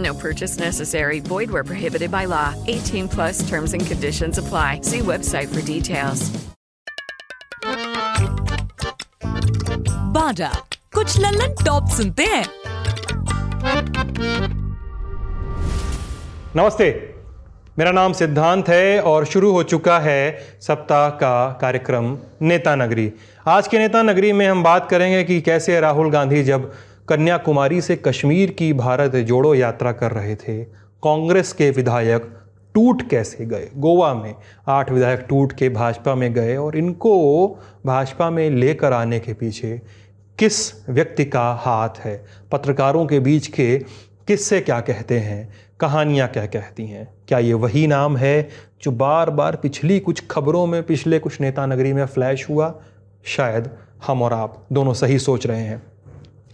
No purchase necessary. Void where prohibited by law. 18 plus terms and conditions apply. See website for details. बाजा कुछ Lallan top सुनते हैं नमस्ते मेरा नाम सिद्धांत है और शुरू हो चुका है सप्ताह का कार्यक्रम नेता नगरी आज के नेता नगरी में हम बात करेंगे कि कैसे राहुल गांधी जब कन्याकुमारी से कश्मीर की भारत जोड़ो यात्रा कर रहे थे। कांग्रेस के विधायक टूट कैसे गए? गोवा में आठ विधायक टूट के भाजपा में गए और इनको भाजपा में लेकर आने के पीछे किस व्यक्ति का हाथ है? पत्रकारों के बीच के किससे क्या कहते हैं? कहानियाँ क्या कहती हैं? क्या ये वही नाम है जो बार बार पिछली कुछ खबरों में, पिछले कुछ नेता नगरी में फ्लैश हुआ? शायद हम और आप दोनों सही सोच रहे हैं।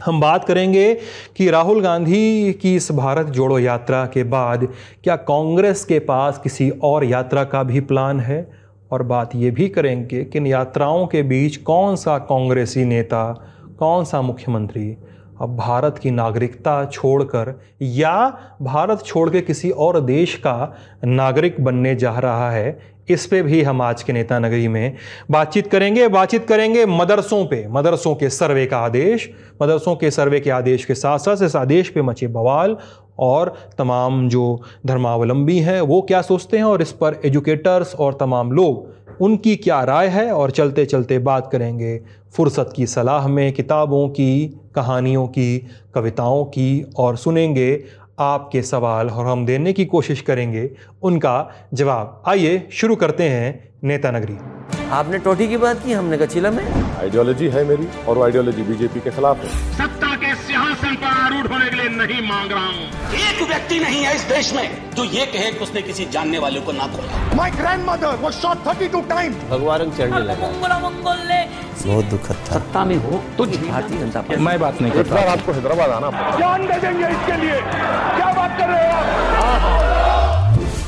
हम बात करेंगे कि राहुल गांधी की इस भारत जोड़ो यात्रा के बाद क्या कांग्रेस के पास किसी और यात्रा का भी प्लान है? और बात ये भी करेंगे कि इन यात्राओं के बीच कौन सा कांग्रेसी नेता, कौन सा मुख्यमंत्री अब भारत की नागरिकता छोड़कर या भारत छोड़ के किसी और देश का नागरिक बनने जा रहा है? इस पे भी हम आज के नेता नगरी में बातचीत करेंगे बातचीत करेंगे मदरसों पे, मदरसों के सर्वे का आदेश, मदरसों के सर्वे के आदेश के साथ साथ इस आदेश पे मचे बवाल और तमाम जो धर्मावलंबी हैं वो क्या सोचते हैं और इस पर एजुकेटर्स और तमाम लोग उनकी क्या राय है और चलते चलते बात करेंगे। फुर्सत की सलाह में, किताबों की, कहानियों की, कविताओं की और सुनेंगे आपके सवाल और हम देने की कोशिश करेंगे उनका जवाब। आइए शुरू करते हैं नेता नगरी। आपने टोटी की बात की हमने कचिला में? आइडियोलॉजी है मेरी और आइडियोलॉजी बीजेपी के खिलाफ है। सत्ता के सिंहासन पर आरूढ़ होने के लिए नहीं मांग रहा हूँ। एक व्यक्ति नहीं है इस देश में जो ये कहे कि उसने किसी जानने वाले को ना खोला। माई ग्रैंड मदर वो शॉट थर्टी टू टाइम भगवा रंग चढ़ने लगा। बहुत दुखद था। सत्ता में हो तो भारतीय जनता पार्टी। मैं बात नहीं करता। आपको हैदराबाद आना जान दे देंगे इसके लिए। क्या बात कर रहे हो आप?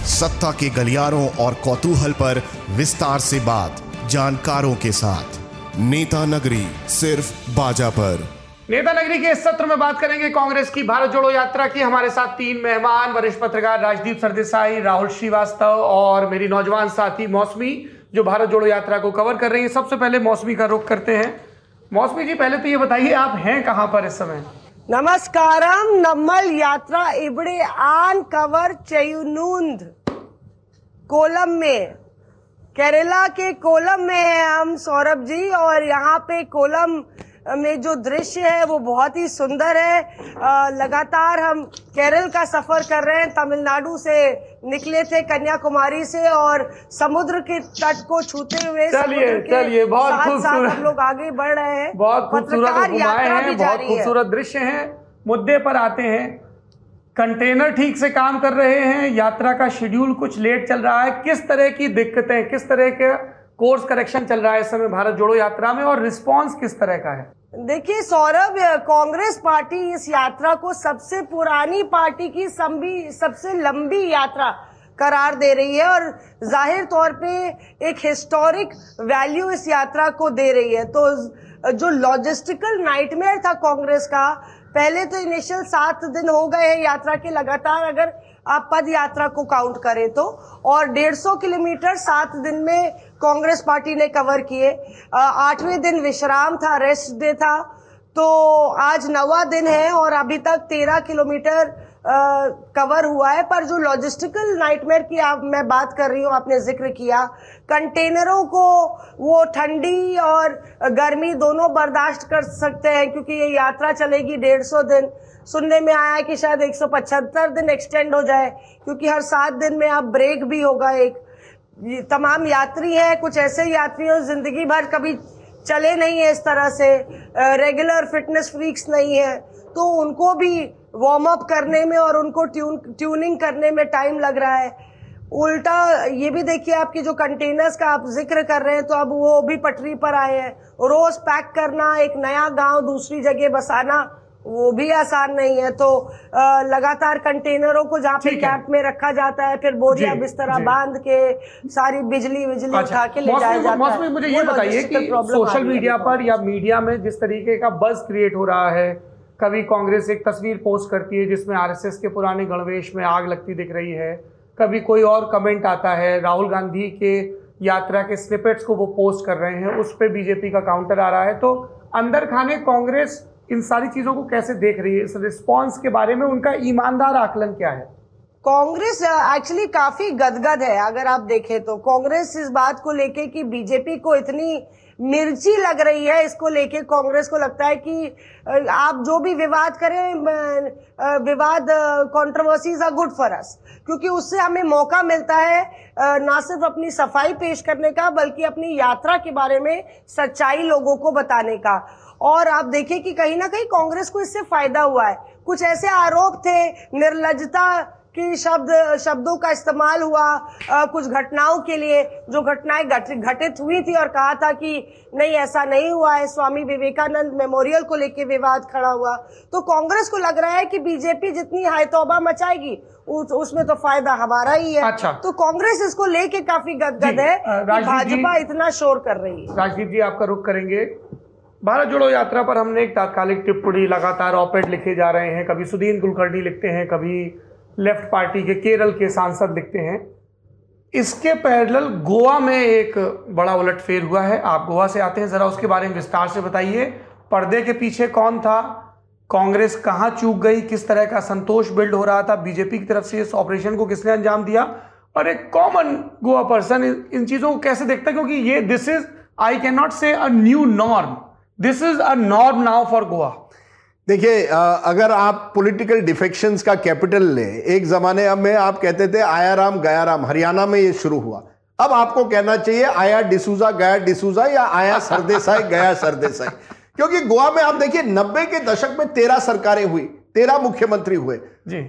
सत्ता के गलियारों और कौतूहल पर विस्तार से बात जानकारों के साथ। नेता नगरी सिर्फ़ बाजा पर। नेता नगरी के इस सत्र में बात करेंगे कांग्रेस की भारत जोड़ो यात्रा की। हमारे साथ तीन मेहमान, वरिष्ठ पत्रकार राजदीप सरदेसाई, राहुल श्रीवास्तव और मेरी नौजवान साथी मौसमी, जो भारत जोड़ो यात्रा को कवर कर रही है। सबसे पहले मौसमी का रुख करते हैं। मौसमी जी, पहले तो ये बताइए, आप हैं कहाँ पर इस समय? नमस्कारम नमल यात्रा इबड़े आन कवर चयुनूंद, कोलम में। केरला के कोलम में है हम, सौरभ जी, और यहाँ पे कोलम में जो दृश्य है वो बहुत ही सुंदर है। अ, लगातार हम केरल का सफ़र कर रहे हैं। तमिलनाडु से निकले थे कन्याकुमारी से और समुद्र के तट को छूते हुए चलिए, चलिए, बहुत खूबसूरत। हम लोग आगे बढ़ रहे हैं। बहुत खूबसूरत हैं बहुत खूबसूरत दृश्य हैं। मुद्दे पर आते हैं। कंटेनर ठीक से काम कर रहे हैं। यात्रा का शेड्यूल कुछ लेट चल रहा है। किस तरह की दिक्कतें किस तरह के कोर्स करेक्शन चल रहा है इस समय? भारत जोड़ो यात्रा में और रिस्पांस किस तरह का है? देखिए, सौरभ, कांग्रेस पार्टी इस यात्रा को सबसे पुरानी पार्टी की संबी सबसे लंबी यात्रा करार दे रही है और ज़ाहिर तौर पे एक हिस्टोरिक वैल्यू इस यात्रा को दे रही है। तो जो लॉजिस्टिकल नाइटमेयर था कांग्रेस का, पहले तो इनिशियल सात दिन हो गए हैं यात्रा के लगातार। अगर आप पद यात्रा को काउंट करें तो। और 150 किलोमीटर सात दिन में कांग्रेस पार्टी ने कवर किए। आठवें दिन विश्राम था रेस्ट डे था। तो आज नवा दिन है और अभी तक तेरह किलोमीटर कवर हुआ है, पर जो लॉजिस्टिकल नाइटमेयर की आप, मैं बात कर रही हूँ, आपने ज़िक्र किया कंटेनरों को वो ठंडी और गर्मी दोनों बर्दाश्त कर सकते हैं, क्योंकि ये यात्रा चलेगी डेढ़ सौ दिन। सुनने में आया है कि शायद एक सौ पचहत्तर दिन एक्सटेंड हो जाए, क्योंकि हर सात दिन में अब ब्रेक भी होगा एक। तमाम यात्री हैं, कुछ ऐसे यात्री ज़िंदगी भर कभी चले नहीं है इस तरह से रेगुलर फिटनेस फ्रीक्स नहीं है। तो उनको भी वार्म अप करने में और उनको ट्यून ट्यूनिंग करने में टाइम लग रहा है। उल्टा ये भी देखिए आपकी जो कंटेनर्स का आप ज़िक्र कर रहे हैं तो अब वो भी पटरी पर आए हैं। रोज पैक करना एक नया गाँव दूसरी जगह बसाना वो भी आसान नहीं है। तो आ, लगातार कंटेनरों को जहाँ पे कैंप में रखा जाता है फिर बोरिया बिस्तरा बाँध के सारी बिजली बिजली अच्छा, उठा के ले जाया जाता है। मुझे ये बताइए कि सोशल मीडिया पर या मीडिया में जिस तरीके का बज क्रिएट हो रहा है कभी कांग्रेस एक तस्वीर पोस्ट करती है जिसमें आरएसएस के पुराने गणवेश में आग लगती दिख रही है। कभी कोई और कमेंट आता है, राहुल गांधी के यात्रा के स्निपेट्स को वो पोस्ट कर रहे हैं, उस पर बीजेपी का काउंटर आ रहा है। तो अंदर खाने कांग्रेस इन सारी चीज़ों को कैसे देख रही है? इस रिस्पॉन्स के बारे में उनका ईमानदार आकलन क्या है? कांग्रेस एक्चुअली काफ़ी गदगद है, अगर आप देखें तो। कांग्रेस इस बात को लेके कि बीजेपी को इतनी मिर्ची लग रही है इसको लेके कांग्रेस को लगता है कि आप जो भी विवाद करें विवाद controversies are good for us क्योंकि उससे हमें मौका मिलता है ना सिर्फ़ अपनी सफ़ाई पेश करने का, बल्कि अपनी यात्रा के बारे में सच्चाई लोगों को बताने का। और आप देखें कि कहीं ना कहीं कांग्रेस को इससे फ़ायदा हुआ है। कुछ ऐसे आरोप थे, निर्लजता की शब्द शब्दों का इस्तेमाल हुआ आ, कुछ घटनाओं के लिए जो घटनाएँ घटित हुई थी और कहा था कि नहीं ऐसा नहीं हुआ है स्वामी विवेकानंद मेमोरियल को लेके विवाद खड़ा हुआ। तो कांग्रेस को लग रहा है कि बीजेपी जितनी हाई तौबा मचाएगी उस, उसमें तो फ़ायदा हमारा ही है। अच्छा। तो कांग्रेस इसको लेके काफ़ी गदगद है भाजपा इतना शोर कर रही है। राजदीप जी आपका रुख करेंगे। भारत जोड़ो यात्रा पर हमने एक तात्कालिक टिप्पणी लगातार ऑपेड लिखे जा रहे हैं। कभी सुदीन कुलकर्णी लिखते हैं कभी लेफ़्ट पार्टी के केरल के सांसद लिखते हैं। इसके पैरेलल गोवा में एक बड़ा उलटफेर हुआ है। आप गोवा से आते हैं, ज़रा उसके बारे में विस्तार से बताइए। पर्दे के पीछे कौन था? कांग्रेस कहाँ चूक गई? किस तरह का संतोष बिल्ड हो रहा था? बीजेपी की तरफ़ से इस ऑपरेशन को किसने अंजाम दिया? और एक कॉमन गोवा पर्सन इन चीज़ों को कैसे देखता है? क्योंकि ये this is I can not say a new norm this is a norm now for Goa देखिए अगर आप पॉलिटिकल डिफेक्शंस का कैपिटल ले एक जमाने में आप कहते थे आया राम गया राम हरियाणा में ये शुरू हुआ। अब आपको कहना चाहिए आया डिसूजा गया डिसूजा या आया सरदेसाई गया सरदेसाई? क्योंकि गोवा में आप देखिए नब्बे के दशक में तेरह सरकारें हुई तेरह मुख्यमंत्री हुए।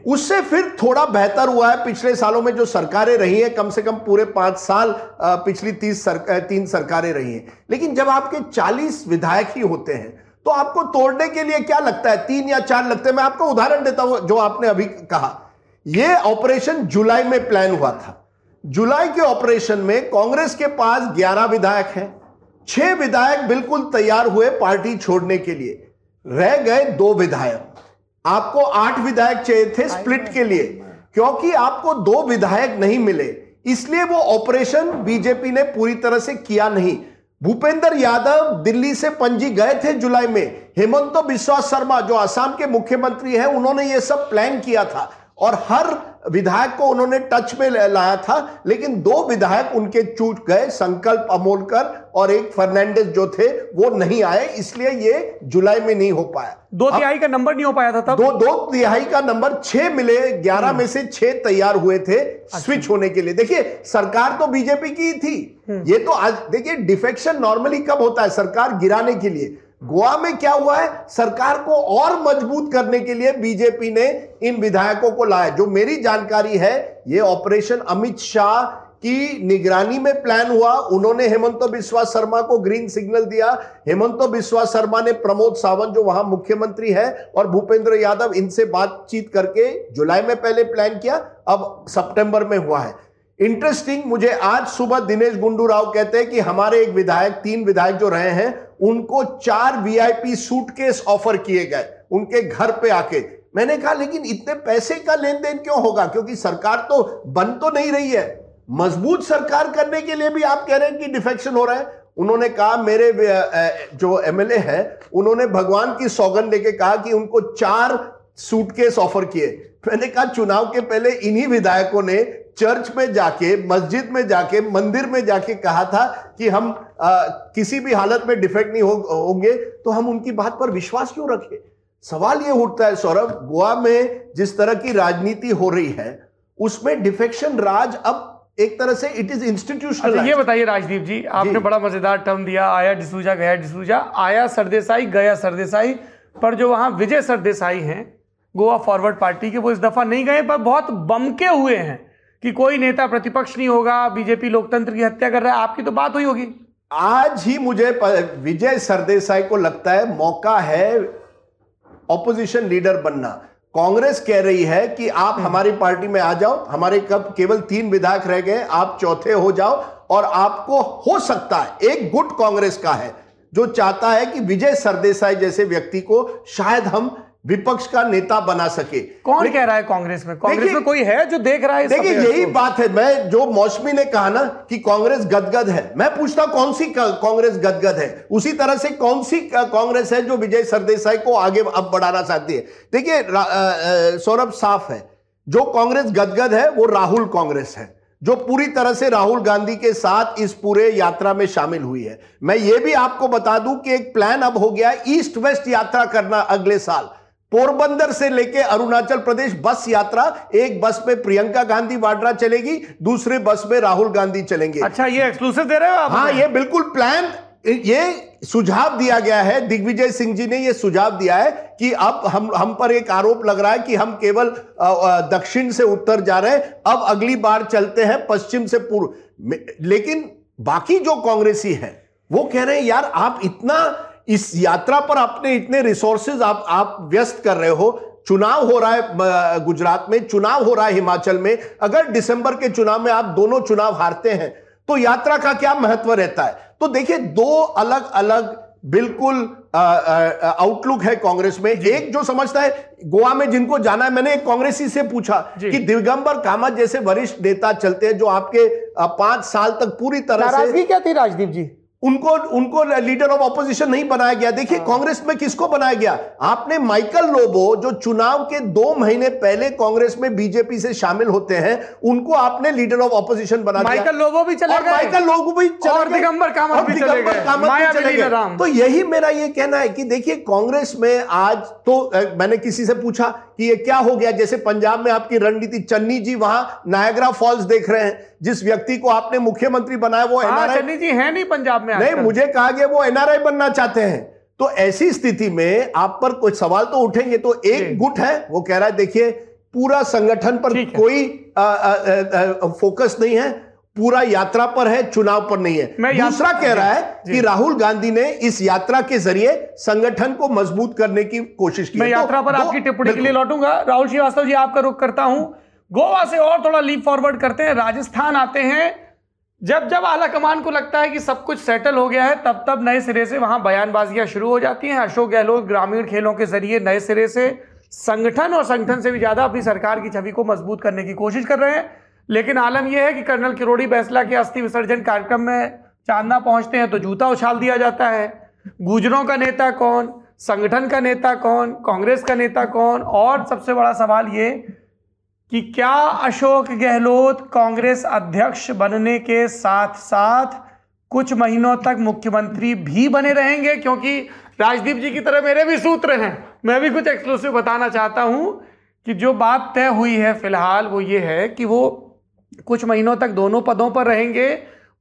उससे फिर थोड़ा बेहतर हुआ है पिछले सालों में जो सरकारें रही हैं कम से कम पूरे पाँच साल पिछली तीस सर, तीन सरकारें रही हैं। लेकिन जब आपके चालीस विधायक ही होते हैं तो आपको तोड़ने के लिए क्या लगता है? तीन या चार लगते हैं। मैं आपको उदाहरण देता हूँ जो आपने अभी कहा। यह ऑपरेशन जुलाई में प्लान हुआ था। जुलाई के ऑपरेशन में कांग्रेस के पास 11 विधायक हैं। छह विधायक बिल्कुल तैयार हुए पार्टी छोड़ने के लिए। रह गए दो विधायक। आपको आठ विधायक चाहिए थे स्प्लिट के लिए क्योंकि आपको दो विधायक नहीं मिले। इसलिए वो ऑपरेशन बीजेपी ने पूरी तरह से किया नहीं। भूपेंद्र यादव दिल्ली से पंजी गए थे जुलाई में। हेमंत बिस्वा शर्मा, जो आसाम के मुख्यमंत्री हैं, उन्होंने ये सब प्लान किया था। और हर विधायक को उन्होंने टच में लाया था लेकिन दो विधायक उनके चूट गए संकल्प अमोलकर और एक फर्नांडिस जो थे वो नहीं आए इसलिए ये जुलाई में नहीं हो पाया दो तिहाई का नंबर नहीं हो पाया था तब दो दो तिहाई का नंबर छह मिले ग्यारह हम्म। में से छह तैयार हुए थे अच्छा। स्विच होने के लिए देखिए सरकार तो बीजेपी की थी हम्म। ये तो आज देखिए डिफेक्शन नॉर्मली कब होता है सरकार गिराने के लिए गोवा में क्या हुआ है? सरकार को और मज़बूत करने के लिए बीजेपी ने इन विधायकों को लाया। जो मेरी जानकारी है, ये ऑपरेशन अमित शाह की निगरानी में प्लान हुआ। उन्होंने हेमंत बिस्वा शर्मा को ग्रीन सिग्नल दिया। हेमंत बिस्वा शर्मा ने प्रमोद सावंत, जो वहाँ मुख्यमंत्री है, और भूपेंद्र यादव, इनसे बातचीत करके जुलाई में पहले प्लान किया, अब सितंबर में हुआ है। इंटरेस्टिंग, मुझे आज सुबह दिनेश गुंडू राव कहते हैं कि हमारे एक विधायक, तीन विधायक जो रहे हैं उनको चार वीआईपी सूटकेस ऑफ़र किए गए, उनके घर पे आके। मैंने कहा, लेकिन इतने पैसे का लेन देन क्यों होगा? क्योंकि सरकार तो बन तो नहीं रही है। मज़बूत सरकार करने के लिए भी आप कह रहे हैं कि डिफेक्शन हो रहा है। उन्होंने कहा, मेरे जो एमएलए है, उन्होंने भगवान की सौगन लेके कहा कि उनको चार सूटकेस ऑफ़र किए। मैंने कहा, चुनाव के पहले इन्हीं विधायकों ने चर्च में जाके मस्जिद में जाके मंदिर में जाके कहा था कि हम आ, किसी भी हालत में डिफेक्ट नहीं हो, होंगे तो हम उनकी बात पर विश्वास क्यों रखें? सवाल यह उठता है सौरभ गोवा में जिस तरह की राजनीति हो रही है उसमें डिफेक्शन राज अब एक तरह से इट इज़ इंस्टीट्यूशनल अच्छा ये बताइए राजदीप जी आपने जी। बड़ा मज़ेदार टर्म दिया आया डिसूजा गया डिसूजा आया सरदेसाई गया सरदेसाई पर जो वहाँ विजय सरदेसाई हैं गोवा फॉरवर्ड पार्टी के वो इस दफ़ा नहीं गए पर बहुत बमके हुए हैं। कि कोई नेता प्रतिपक्ष नहीं होगा बीजेपी लोकतंत्र की हत्या कर रहा है आपकी तो बात हुई होगी आज ही मुझे विजय सरदेसाई को लगता है मौका है ऑपोजिशन लीडर बनना कांग्रेस कह रही है कि आप हम्म। हमारी पार्टी में आ जाओ हमारे कब केवल तीन विधायक रह गए आप चौथे हो जाओ और आपको हो सकता है एक गुट कांग्रेस का है जो चाहता है कि विजय सरदेसाई जैसे व्यक्ति को शायद हम विपक्ष का नेता बना सके। कौन कह रहा है कांग्रेस में? कांग्रेस में कोई है जो देख रहा है देखिए यही बात है। मैं जो मौसमी ने कहा ना कि कांग्रेस गदगद है मैं पूछता कौन सी कांग्रेस गदगद है? उसी तरह से कौन सी कांग्रेस है जो विजय सरदेसाई को आगे अब बढ़ाना चाहती है? देखिए सौरभ साफ़ है। जो कांग्रेस गदगद है वो राहुल कांग्रेस है जो पूरी तरह से राहुल गांधी के साथ इस पूरे यात्रा में शामिल हुई है। मैं ये भी आपको बता दूँ कि एक प्लान अब हो गया ईस्ट वेस्ट यात्रा करना अगले साल। पोरबंदर से लेके अरुणाचल प्रदेश बस यात्रा एक बस में प्रियंका गांधी वाड्रा चलेगी दूसरे बस में राहुल गांधी चलेंगे। अच्छा ये एक्सक्लूसिव दे रहे हो आप? हाँ ये बिल्कुल प्लान ये सुझाव दिया गया है। दिग्विजय सिंह जी ने यह सुझाव दिया है कि अब हम हम पर एक आरोप लग रहा है कि हम केवल दक्षिण से उत्तर जा रहे हैं। अब अगली बार चलते हैं पश्चिम से पूर्व। लेकिन बाकी जो कांग्रेसी है वो कह रहे हैं यार आप इतना इस यात्रा पर अपने इतने रिसोर्सेज आप आप व्यस्त कर रहे हो। चुनाव हो रहा है गुजरात में चुनाव हो रहा है हिमाचल में। अगर दिसंबर के चुनाव में आप दोनों चुनाव हारते हैं तो यात्रा का क्या महत्व रहता है? तो देखिए दो अलग अलग बिल्कुल आउटलुक है कांग्रेस में। एक जो समझता है गोवा में जिनको जाना है मैंने एक कांग्रेसी से पूछा कि दिगंबर कामत जैसे वरिष्ठ नेता चलते हैं जो आपके पाँच साल तक पूरी तरह से क्या थी राजदीप जी? उनको उनको लीडर ऑफ़ ऑपोजिशन नहीं बनाया गया। देखिए हाँ। कांग्रेस में किसको बनाया गया? आपने माइकल लोबो जो चुनाव के दो महीने पहले कांग्रेस में बीजेपी से शामिल होते हैं उनको आपने लीडर ऑफ़ ऑपोजिशन बना दिया। माइकल लोबो भी चले गए। माइकल लोबो भी चले दिगंबर कामत भी चले गए। तो यही मेरा ये कहना है कि देखिए कांग्रेस में आज तो मैंने किसी से पूछा कि ये क्या हो गया? जैसे पंजाब में आपकी रणनीति चन्नी जी वहाँ नायग्रा फॉल्स देख रहे हैं। जिस व्यक्ति को आपने मुख्यमंत्री बनाया वो हाँ, चन्नी जी है नहीं पंजाब में। नहीं मुझे कहा गया वो एनआरआई बनना चाहते हैं। तो ऐसी स्थिति में आप पर कुछ सवाल तो उठेंगे तो एक गुट है वो कह रहा है देखिए पूरा संगठन पर कोई आ, आ, आ, फोकस नहीं है पूरा यात्रा पर है चुनाव पर नहीं है। मैं दूसरा कह रहा है कि राहुल गांधी ने इस यात्रा के ज़रिए संगठन को मज़बूत करने की कोशिश की मैं तो यात्रा पर आपकी टिप्पणी के लिए लौटूँगा। राहुल श्रीवास्तव जी आपका रुख करता हूँ। गोवा से और थोड़ा लीप फॉरवर्ड करते हैं। राजस्थान आते हैं। जब जब आला कमान को लगता है कि सब कुछ सेटल हो गया है, तब तब नए सिरे से वहाँ बयानबाजियाँ शुरू हो जाती हैं। अशोक गहलोत ग्रामीण खेलों के ज़रिए नए सिरे से संगठन और संगठन से भी ज़्यादा अपनी सरकार की छवि को मज़बूत करने की कोशिश कर रहे हैं। लेकिन आलम यह है कि कर्नल किरोड़ी बैसला के अस्थि विसर्जन कार्यक्रम में चांदना पहुँचते हैं तो जूता उछाल दिया जाता है। गुजरों का नेता कौन? संगठन का नेता कौन? कांग्रेस का नेता कौन? और सबसे बड़ा सवाल ये कि क्या अशोक गहलोत कांग्रेस अध्यक्ष बनने के साथ साथ कुछ महीनों तक मुख्यमंत्री भी बने रहेंगे? क्योंकि राजदीप जी की तरह मेरे भी सूत्र हैं। मैं भी कुछ एक्सक्लूसिव बताना चाहता हूँ कि जो बात तय हुई है फ़िलहाल वो ये है कि वो कुछ महीनों तक दोनों पदों पर रहेंगे।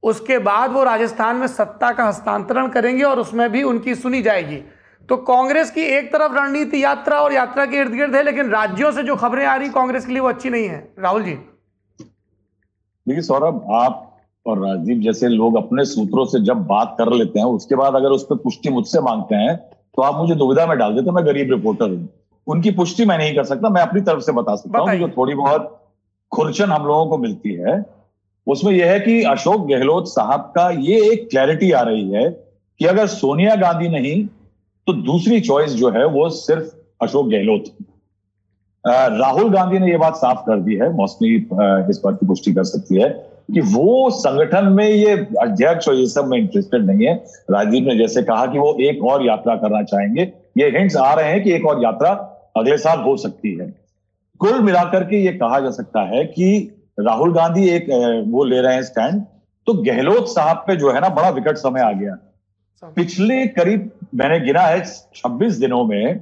उसके बाद वो राजस्थान में सत्ता का हस्तांतरण करेंगे और उसमें भी उनकी सुनी जाएगी। तो कांग्रेस की एक तरफ़ रणनीति यात्रा और यात्रा के इर्द गिर्द है लेकिन राज्यों से जो खबरें आ रही कांग्रेस के लिए वो अच्छी नहीं है। राहुल जी। देखिए सौरभ आप और राजदीप जैसे लोग अपने सूत्रों से जब बात कर लेते हैं उसके बाद अगर उस पर पुष्टि मुझसे मांगते हैं तो आप मुझे दुविधा में डाल देते मैं गरीब रिपोर्टर हूँ। उनकी पुष्टि मैं नहीं कर सकता मैं अपनी तरफ़ से बता सकता हूँ जो थोड़ी बहुत खुरचन हम लोगों को मिलती है उसमें यह है कि अशोक गहलोत साहब का ये एक क्लैरिटी आ रही है कि अगर सोनिया गांधी नहीं तो दूसरी चॉइस जो है वो सिर्फ़ अशोक गहलोत राहुल गांधी ने यह बात साफ़ कर दी है मौसमी इस बात की पुष्टि कर सकती है कि वो संगठन में ये अध्यक्ष और ये सब में इंटरेस्टेड नहीं है। राजीव ने जैसे कहा कि वो एक और यात्रा करना चाहेंगे। ये हिंट्स आ रहे हैं कि एक और यात्रा अगले साल हो सकती है। कुल मिलाकर के ये कहा जा सकता है कि राहुल गांधी एक वो ले रहे हैं स्टैंड तो गहलोत साहब पे जो है ना बड़ा विकट समय आ गया। पिछले करीब मैंने गिना है 26 दिनों में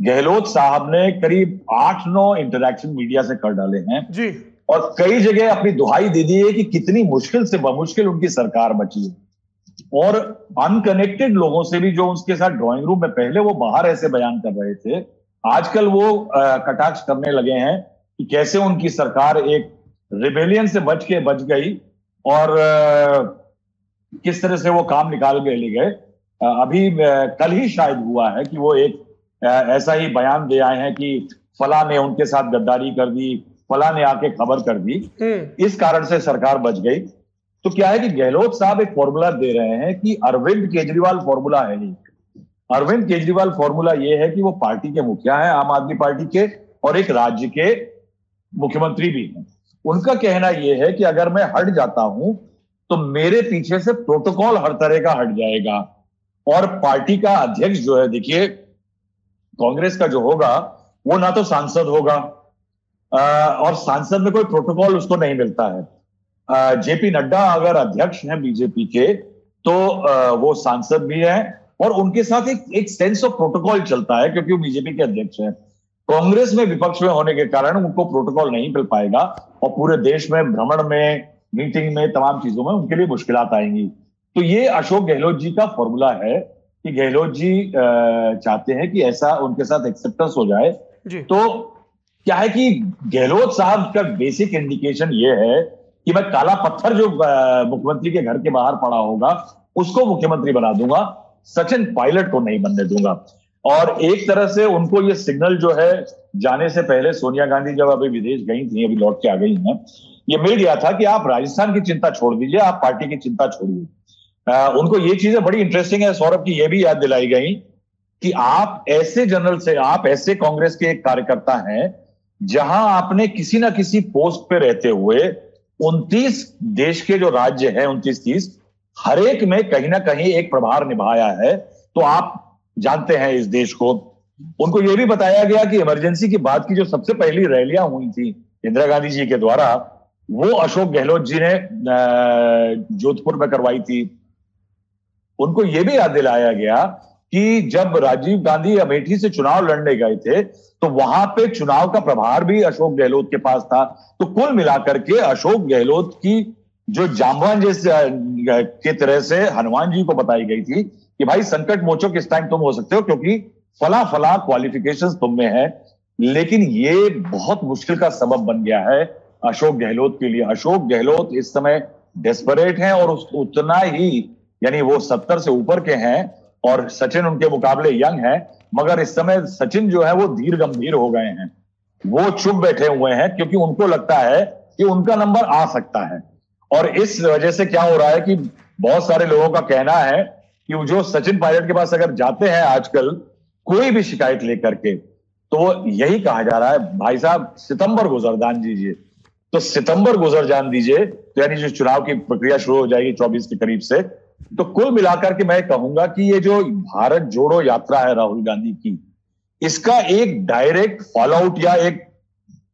गहलोत साहब ने करीब आठ नौ इंटरैक्शन मीडिया से कर डाले हैं। जी। और कई जगह अपनी दुहाई दे दी है कि कितनी मुश्किल से बमुश्किल उनकी सरकार बची है। और अनकनेक्टेड लोगों से भी जो उसके साथ ड्राइंग रूम में पहले वो बाहर ऐसे बयान कर रहे थे आजकल वो कटाक्ष करने लगे हैं कि कैसे उनकी सरकार एक रिबेलियन से बच के बच गई और किस तरह से वो काम निकाल के ले गए। अभी कल ही शायद हुआ है कि वो एक ऐसा ही बयान दे आए हैं कि फला ने उनके साथ गद्दारी कर दी फला ने आके खबर कर दी। हम्म। इस कारण से सरकार बच गई। तो क्या है कि गहलोत साहब एक फॉर्मूला दे रहे हैं कि अरविंद केजरीवाल फॉर्मूला है नहीं अरविंद केजरीवाल फॉर्मूला ये है कि वो पार्टी के मुखिया हैं आम आदमी पार्टी के और एक राज्य के मुख्यमंत्री भी हैं। उनका कहना यह है कि अगर मैं हट जाता हूँ तो मेरे पीछे से प्रोटोकॉल हर तरह का हट जाएगा। और पार्टी का अध्यक्ष जो है, देखिए, कांग्रेस का जो होगा, वो ना तो सांसद होगा। और सांसद में कोई प्रोटोकॉल उसको नहीं मिलता है। जेपी नड्डा अगर अध्यक्ष हैं बीजेपी के तो वो सांसद भी हैं और उनके साथ एक एक सेंस ऑफ़ प्रोटोकॉल चलता है, क्योंकि वो बीजेपी के अध्यक्ष हैं। कांग्रेस में विपक्ष में होने के कारण उनको प्रोटोकॉल नहीं मिल पाएगा और पूरे देश में, भ्रमण में मीटिंग में, तमाम चीज़ों में उनके लिए मुश्किल आएँगी। तो ये अशोक गहलोत जी का फॉर्मूला है कि गहलोत जी चाहते हैं कि ऐसा उनके साथ एक्सेप्टेंस हो जाए। तो क्या है कि गहलोत साहब का बेसिक इंडिकेशन ये है कि मैं काला पत्थर जो मुख्यमंत्री के घर के बाहर पड़ा होगा उसको मुख्यमंत्री बना दूँगा सचिन पायलट को नहीं बनने दूँगा। और एक तरह से उनको ये सिग्नल जो है जाने से पहले सोनिया गांधी जब अभी विदेश गई थी अभी लौट के आ गई हैं ये मिल गया था कि आप राजस्थान की चिंता छोड़ दीजिए आप पार्टी की चिंता छोड़िए। उनको ये चीज़ें बड़ी इंटरेस्टिंग है, सौरभ, की ये भी याद दिलाई गई कि आप ऐसे जनरल से, आप ऐसे कांग्रेस के एक कार्यकर्ता हैं, जहाँ आपने किसी ना किसी पोस्ट पे रहते हुए 29 देश के जो राज्य हैं, उनतीस तीस, हर एक में कहीं ना कहीं एक प्रभार निभाया है। तो आप जानते हैं इस देश को। उनको यह भी बताया गया कि इमरजेंसी की बात की जो सबसे पहली रैलियाँ हुई थी इंदिरा गांधी जी के द्वारा, वो अशोक गहलोत जी ने जोधपुर में करवाई थी। उनको यह भी याद दिलाया गया कि जब राजीव गांधी अमेठी से चुनाव लड़ने गए थे तो वहाँ पे चुनाव का प्रभार भी अशोक गहलोत के पास था। तो कुल मिलाकर के अशोक गहलोत की जो जामवान जैसे के तरह से हनुमान जी को बताई गई थी कि भाई, संकट मोचो किस टाइम तुम हो सकते हो, क्योंकि फला फला क्वालिफिकेशन तुम में है। लेकिन ये बहुत मुश्किल का सबब बन गया है अशोक गहलोत के लिए। अशोक गहलोत इस समय डेस्परेट हैं और उतना ही यानी वो सत्तर से ऊपर के हैं और सचिन उनके मुकाबले यंग है, मगर इस समय सचिन जो है वो धीर गंभीर हो गए हैं। वो चुप बैठे हुए हैं क्योंकि उनको लगता है कि उनका नंबर आ सकता है। और इस वजह से क्या हो रहा है कि बहुत सारे लोगों का कहना है कि जो सचिन पायलट के पास अगर जाते हैं आजकल कोई भी शिकायत लेकर के तो यही कहा जा रहा है, भाई साहब, सितंबर गुजर जान दीजिए। तो सितंबर गुजर, जान दीजिए तो यानी जो चुनाव की प्रक्रिया शुरू हो जाएगी चौबीस के करीब से तो कुल मिलाकर के मैं कहूँगा कि ये जो भारत जोड़ो यात्रा है राहुल गांधी की इसका एक डायरेक्ट फॉलो आउट या एक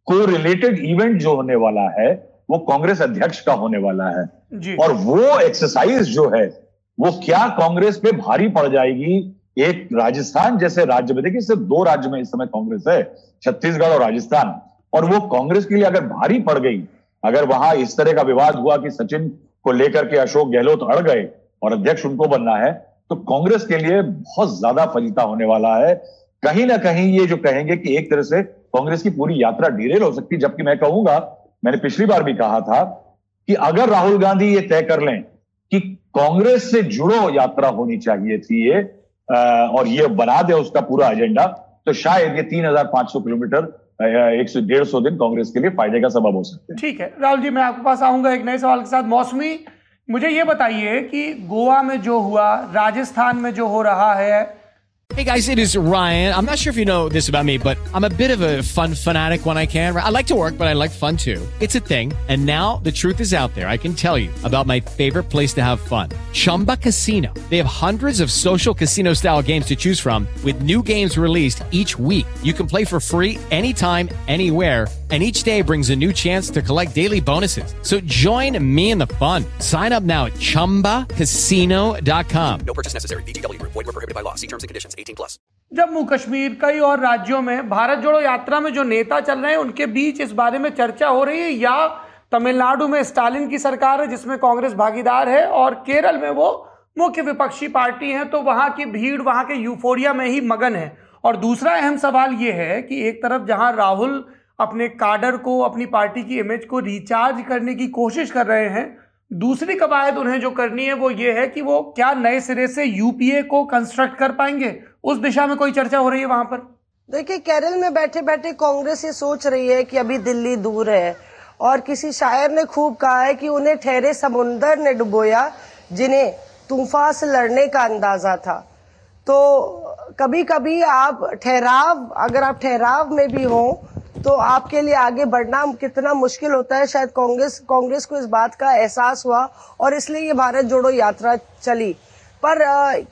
को रिलेटेड इवेंट जो होने वाला है वो कांग्रेस अध्यक्ष का होने वाला है। और वो एक्सरसाइज जो है वो क्या कांग्रेस पे भारी पड़ जाएगी? एक राजस्थान जैसे राज्य में देखिए सिर्फ़ दो राज्य में इस समय कांग्रेस है छत्तीसगढ़ और राजस्थान। और वो कांग्रेस के लिए अगर भारी पड़ गई अगर वहाँ इस तरह का विवाद हुआ कि सचिन को लेकर के अशोक गहलोत अड़ गए और अध्यक्ष उनको बनना है तो कांग्रेस के लिए बहुत ज़्यादा फजीता होने वाला है। कहीं ना कहीं ये जो कहेंगे कि एक तरह से कांग्रेस की पूरी यात्रा डीरेल हो सकती, जबकि मैं कहूँगा, मैंने पिछली बार भी कहा था कि अगर राहुल गांधी ये तय कर लें कि कांग्रेस से जुड़ो यात्रा होनी चाहिए थी ये और ये बना दे उसका पूरा एजेंडा तो शायद ये तीन हज़ार पाँच सौ किलोमीटर एक सौ डेढ़ सौ दिन कांग्रेस के लिए फ़ायदे का सबब हो सकते हैं। ठीक है। राहुल जी, मैं आपके पास आऊँगा एक नए सवाल के साथ। मौसमी मुझे ये बताइए कि गोवा में जो हुआ राजस्थान में जो हो रहा है Hey guys, it is Ryan. I'm not sure if you know this about me, but I'm a bit of a fun fanatic when I can. I like to work, but I like fun too. It's a thing. And now the truth is out there. I can tell you about my favorite place to have fun. Chumba Casino. They have hundreds of social casino style games to choose from with new games released each week. You can play for free anytime, anywhere and each day brings a new chance to collect daily bonuses. So join me in the fun. Sign up now at ChumbaCasino.com. No purchase necessary. BGW. Void were prohibited by law. See terms and conditions. 18 plus. Jammu Kashmir कई और राज्यों में भारत जोड़ो यात्रा में जो नेता चल रहे हैं उनके बीच इस बारे में चर्चा हो रही है या तमिलनाडु में स्टालिन की सरकार है जिसमें कांग्रेस भागीदार है और केरल में वो मुख्य विपक्षी पार्टी है तो वहाँ की भीड़ वहाँ के यूफोरिया में ही मगन है और दूसरा अहम सवाल ये है कि एक तरफ़ जहाँ राहुल अपने काडर को, अपनी पार्टी की इमेज को रिचार्ज करने की कोशिश कर रहे हैं। दूसरी कवायद उन्हें जो करनी है वो ये है कि वो क्या नए सिरे से यूपीए को कंस्ट्रक्ट कर पाएँगे? उस दिशा में कोई चर्चा हो रही है वहाँ पर? देखिए, केरल में बैठे बैठे कांग्रेस ये सोच रही है कि अभी दिल्ली दूर है और किसी शायर ने खूब कहा है कि उन्हें ठहरे समुंदर ने डुबोया जिन्हें तूफ़ान से लड़ने का अंदाज़ा था। तो कभी कभी आप ठहराव, अगर आप ठहराव में भी हो तो आपके लिए आगे बढ़ना कितना मुश्किल होता है? शायद कांग्रेस कांग्रेस को इस बात का एहसास हुआ और इसलिए ये भारत जोड़ो यात्रा चली। पर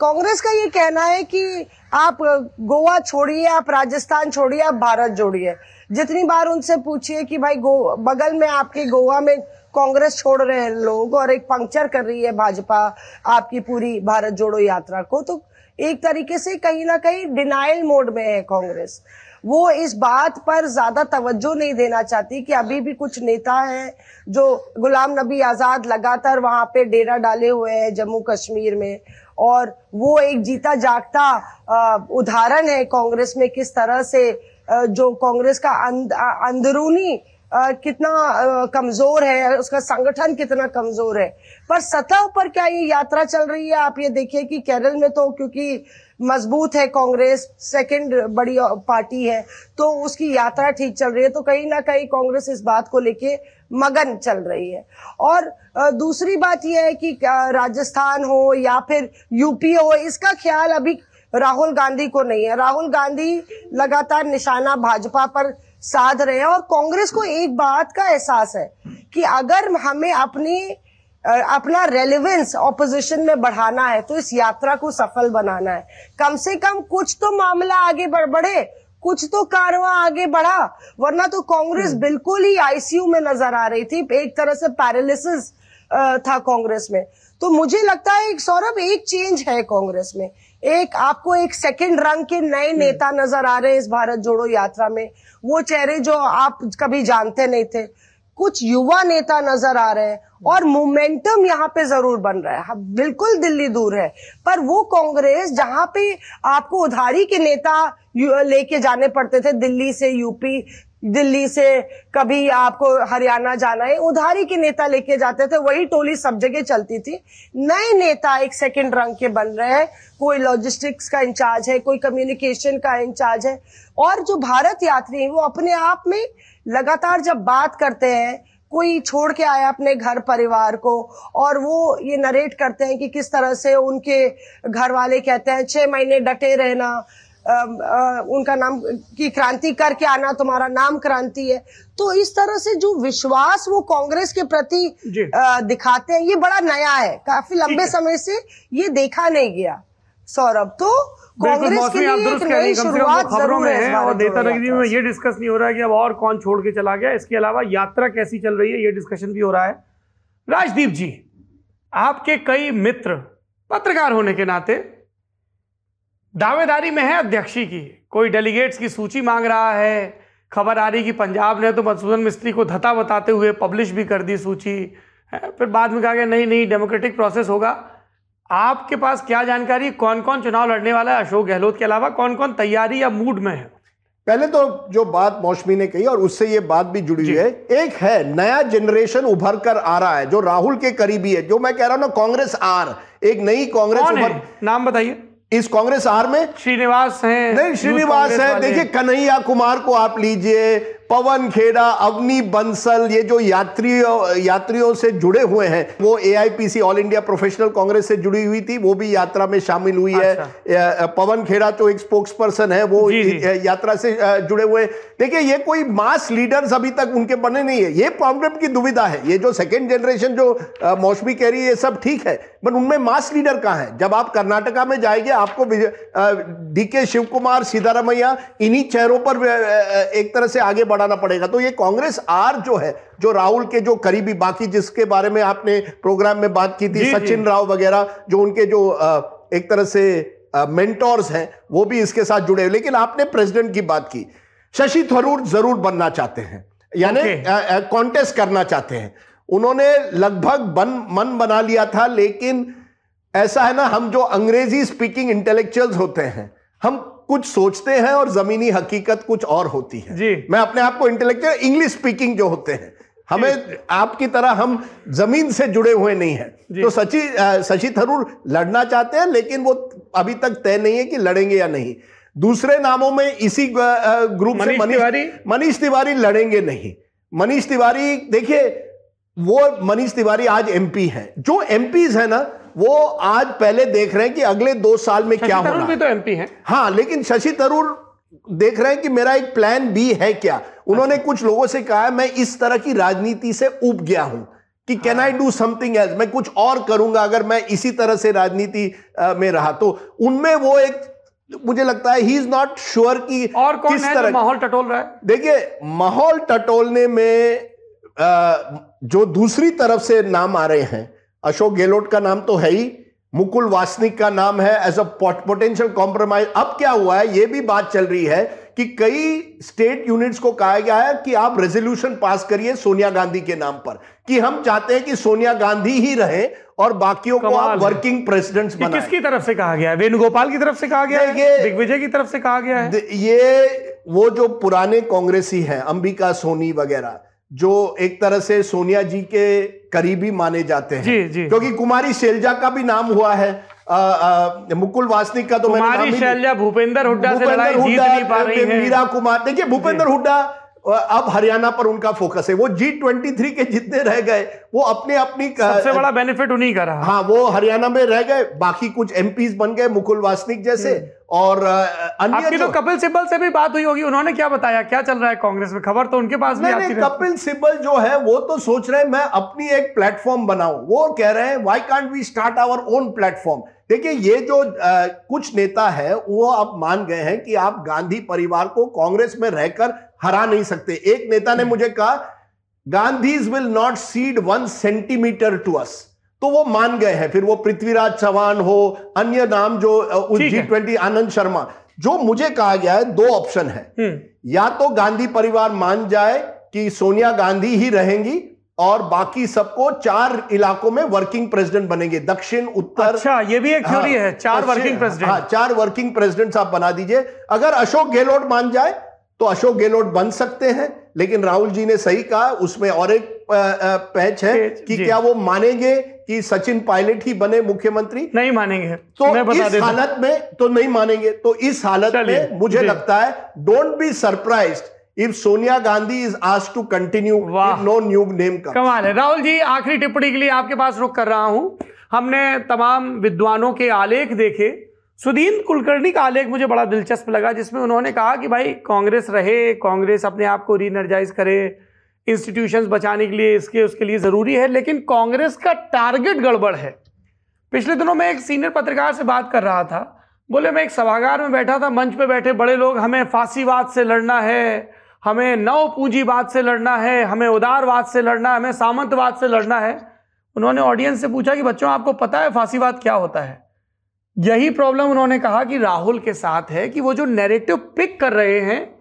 कांग्रेस का ये कहना है कि आप गोवा छोड़िए, आप राजस्थान छोड़िए, आप भारत जोड़िए। जितनी बार उनसे पूछिए कि भाई गो, बगल में आपके गोवा में कांग्रेस छोड़ रहे हैं लोग और एक पंक्चर कर रही है भाजपा आपकी पूरी भारत जोड़ो यात्रा को तो एक तरीके से कहीं ना कहीं डिनाइल मोड में है कांग्रेस। वो इस बात पर ज़्यादा तवज्जो नहीं देना चाहती कि अभी भी कुछ नेता हैं जो गुलाम नबी आज़ाद लगातार वहाँ पे डेरा डाले हुए हैं जम्मू कश्मीर में। और वो एक जीता जागता उदाहरण है कांग्रेस में किस तरह से जो कांग्रेस का अंद, अंदरूनी कितना कमज़ोर है उसका संगठन कितना कमज़ोर है। पर सतह पर क्या ये यात्रा चल रही है? आप ये देखिए कि केरल में तो क्योंकि मज़बूत है कांग्रेस सेकंड बड़ी पार्टी है तो उसकी यात्रा ठीक चल रही है तो कहीं ना कहीं कांग्रेस इस बात को लेके मगन चल रही है। और दूसरी बात यह है कि राजस्थान हो या फिर यूपी हो, इसका ख्याल अभी राहुल गांधी को नहीं है। राहुल गांधी लगातार निशाना भाजपा पर साध रहे हैं और कांग्रेस को एक बात का एहसास है कि अगर हमें अपनी अपना रेलिवेंस ऑपोजिशन में बढ़ाना है तो इस यात्रा को सफल बनाना है। कम से कम कुछ तो मामला आगे बढ़ बढ़े कुछ तो कारवा आगे बढ़ा वरना तो कांग्रेस हम्म। बिल्कुल ही आईसीयू में नज़र आ रही थी एक तरह से पैरालिसिस था कांग्रेस में। तो मुझे लगता है एक सौरभ एक चेंज है कांग्रेस में। एक आपको एक सेकंड रंग के नए हम्म। नेता नज़र आ रहे हैं इस भारत जोड़ो यात्रा में। वो चेहरे जो आप कभी जानते नहीं थे। कुछ युवा नेता नज़र आ रहे हैं और मोमेंटम यहाँ पे ज़रूर बन रहा है। हाँ, बिल्कुल दिल्ली दूर है। पर वो कांग्रेस जहाँ पे आपको उधारी के नेता लेके जाने पड़ते थे दिल्ली से यूपी दिल्ली से कभी आपको हरियाणा जाना है उधारी के नेता लेके जाते थे वही टोली सब जगह चलती थी। नए नेता एक सेकंड रंग के बन रहे हैं। कोई लॉजिस्टिक्स का इंचार्ज है कोई कम्युनिकेशन का इंचार्ज है। और जो भारत यात्री है वो अपने आप में लगातार जब बात करते हैं कोई छोड़ के आया अपने घर परिवार को और वो ये नरेट करते हैं कि किस तरह से उनके घर वाले कहते हैं छह महीने डटे रहना आ, आ, उनका नाम की क्रांति करके आना तुम्हारा नाम क्रांति है। तो इस तरह से जो विश्वास वो कांग्रेस के प्रति आ, दिखाते हैं ये बड़ा नया है। काफ़ी लंबे समय से ये देखा नहीं गया। सौरभ तो कांग्रेस के लिए एक नई शुरुआत खबरों में है और नेता नगरी में ये डिस्कस नहीं हो रहा है कि अब और कौन छोड़ के चला गया? इसके अलावा यात्रा कैसी चल रही है? ये डिस्कशन भी हो रहा है। राजदीप जी आपके कई मित्र पत्रकार होने के नाते दावेदारी में है अध्यक्षी की। कोई डेलीगेट्स की सूची मांग रहा है। खबर आ रही कि पंजाब ने तो मधुसूदन मिस्त्री को धता बताते हुए पब्लिश भी कर दी सूची। फिर बाद में कहा गया नहीं नहीं डेमोक्रेटिक प्रोसेस होगा। आपके पास क्या जानकारी? कौन कौन चुनाव लड़ने वाला है? अशोक गहलोत के अलावा कौन कौन तैयारी या मूड में है? पहले तो जो बात मौसमी ने कही और उससे ये बात भी जुड़ी हुई है एक है नया जनरेशन उभर कर आ रहा है जो राहुल के करीबी है जो मैं कह रहा हूँ ना कांग्रेस आर एक नई कांग्रेस उभर नाम बताइए। इस कांग्रेस आर में? श्रीनिवास है नहीं श्रीनिवास है देखिए कन्हैया कुमार को आप लीजिए पवन खेड़ा अवनी बंसल ये जो यात्रियों यात्रियों से जुड़े हुए हैं वो AIPC All India Professional Congress से जुड़ी हुई थी वो भी यात्रा में शामिल हुई अच्छा। है पवन खेड़ा जो एक स्पोक्स पर्सन है वो जी, जी। यात्रा से जुड़े हुए देखिए ये कोई मास लीडर्स अभी तक उनके बने नहीं है। ये प्रॉब्लम की दुविधा है। ये जो सेकेंड जनरेशन जो मौसमी कह रही है ये सब ठीक है बट उनमें मास लीडर कहाँ है? जब आप कर्नाटका में जाएँगे आपको डी के शिव कुमार सीतारामैया इन्हीं चेहरों पर एक तरह से आगे बढ़ाना पड़ेगा। तो ये कांग्रेस आर जो है जो राहुल के जो करीबी बाकी जिसके बारे में आपने प्रोग्राम में बात की थी सचिन राव वगैरह जो उनके जो एक तरह से मेंटोर्स हैं वो भी इसके साथ जुड़े हुए। लेकिन आपने प्रेसिडेंट की बात की। शशि थरूर ज़रूर बनना चाहते हैं। यानी. कॉन्टेस्ट करना चाहते हैं। उन्होंने लगभग बन मन बना लिया था लेकिन ऐसा है ना हम जो अंग्रेज़ी स्पीकिंग इंटेलेक्चुअल्स होते हैं हम कुछ सोचते हैं और जमीनी हकीकत कुछ और होती है। जी। मैं अपने आप को इंटेलेक्चुअल इंग्लिश स्पीकिंग जो होते हैं हमें आपकी तरह हम ज़मीन से जुड़े हुए नहीं हैं। तो सची शशि थरूर लड़ना चाहते हैं लेकिन वो अभी तक तय नहीं है कि लड़ेंगे या नहीं। दूसरे नामों में इसी ग्रुप से मनीष तिवारी? मनीष तिवारी लड़ेंगे नहीं। मनीष तिवारी देखिए वो मनीष तिवारी आज एमपी हैं। जो एमपीज है ना वो आज पहले देख रहे हैं कि अगले दो साल में क्या होना भी है। तो एमपी हैं। हाँ लेकिन शशि थरूर देख रहे हैं कि मेरा एक प्लान बी है क्या। उन्होंने कुछ लोगों से कहा है मैं इस तरह की राजनीति से उब गया हूँ कि can I do something else मैं कुछ और करूँगा अगर मैं इसी तरह से राजनीति में रहा। तो उनमें वो एक मुझे लगता है ही इज़ नॉट श्योर कि और कौन किस है तरह माहौल टटोल रहा है? देखिए माहौल टटोलने में अ, जो दूसरी तरफ़ से नाम आ रहे हैं अशोक गहलोत का नाम तो है ही मुकुल वासनिक का नाम है एज अ पोटेंशियल कॉम्प्रोमाइज अब क्या हुआ है यह भी बात चल रही है कि कई स्टेट यूनिट्स को कहा गया है कि आप रेजोल्यूशन पास करिए सोनिया गांधी के नाम पर कि हम चाहते हैं कि सोनिया गांधी ही रहे और बाकियों को आप वर्किंग प्रेसिडेंट्स बनाएँ। किसकी तरफ़ से कहा गया है? वेणुगोपाल की तरफ़ से कहा गया है? दिग्विजय की तरफ़ से कहा गया है? ये वो जो पुराने कांग्रेसी हैं अंबिका सोनी वगैरह जो एक तरह से सोनिया जी के करीबी माने जाते हैं। जी, जी। क्योंकि कुमारी शैलजा का भी नाम हुआ है। आ, आ, मुकुल वासनिक का तो कुमारी शैलजा भूपेंद्र हुड्डा से लड़ाई जीत नहीं पा रही है। मीरा कुमार देखिए भूपेंद्र हुड्डा अब हरियाणा पर उनका फोकस है। वो जी ट्वेंटी थ्री के जितने रह गए वो अपने अपनी सबसे बड़ा बेनिफिट उन्हीं का रहा। हाँ वो हरियाणा में रह गए बाकी कुछ एमपीज बन गए मुकुल वासनिक जैसे और अ, अन्य तो कपिल सिब्बल से भी बात हुई होगी उन्होंने क्या बताया? क्या चल रहा है कांग्रेस में? खबर तो उनके पास नहीं आती नहीं कपिल सिब्बल जो है वो तो सोच रहे हैं मैं अपनी एक प्लेटफॉर्म बनाऊँ। वो कह रहे हैं why can't we start our own platform देखिए ये जो अ, कुछ नेता है वो आप मान गए हैं कि आप गांधी परिवार को कांग्रेस में रहकर हरा नहीं सकते। एक नेता ने मुझे कहा Gandhis will not cede one centimetre to us. तो वो मान गए हैं। फिर वो पृथ्वीराज चौहान हो अन्य नाम जो उस जी ट्वेंटी आनंद शर्मा जो मुझे कहा गया है दो ऑप्शन है। हम्म, या तो गांधी परिवार मान जाए कि सोनिया गांधी ही रहेंगी और बाकी सबको चार इलाकों में वर्किंग प्रेसिडेंट बनेंगे। दक्षिण उत्तर अच्छा ये भी एक थ्योरी हाँ, है चार वर्किंग प्रेसिडेंट हाँ चार वर्किंग प्रेसिडेंट्स आप बना दीजिए। अगर अशोक गहलोत मान जाए तो अशोक गहलोत बन सकते हैं लेकिन राहुल जी ने सही कहा उसमें और एक पैच है कि क्या वो मानेंगे कि सचिन पायलट ही बने मुख्यमंत्री? नहीं मानेंगे तो मैं बता इस हालत में तो नहीं मानेंगे तो इस हालत में मुझे लगता है don't be surprised if Sonia Gandhi is asked to continue no new name का कमाल है। राहुल जी आखिरी टिप्पणी के लिए आपके पास रुक कर रहा हूँ। हमने तमाम विद्वानों के आलेख देखे सुदीन कुलकर्णी का आलेख मुझे बड़ा दिलचस्प लगा, जिसमें उन्होंने कहा कि भाई, कांग्रेस रहे, कांग्रेस अपने आप को रीनर्जाइज करे इंस्टीट्यूशंस बचाने के लिए इसके, उसके लिए ज़रूरी है, लेकिन कांग्रेस का टारगेट गड़बड़ है। पिछले दिनों मैं एक सीनियर पत्रकार से बात कर रहा था, बोले, मैं एक सभागार में बैठा था, मंच पे बैठे बड़े लोग, हमें फांसीवाद से लड़ना है, हमें नव पूंजीवाद से लड़ना है, हमें उदारवाद से लड़ना है, हमें सामंतवाद से लड़ना है। उन्होंने ऑडियंस से पूछा कि, बच्चों, आपको पता है फांसीवाद क्या होता है? यही प्रॉब्लम उन्होंने कहा कि राहुल के साथ है कि वो जो नैरेटिव पिक कर रहे हैं,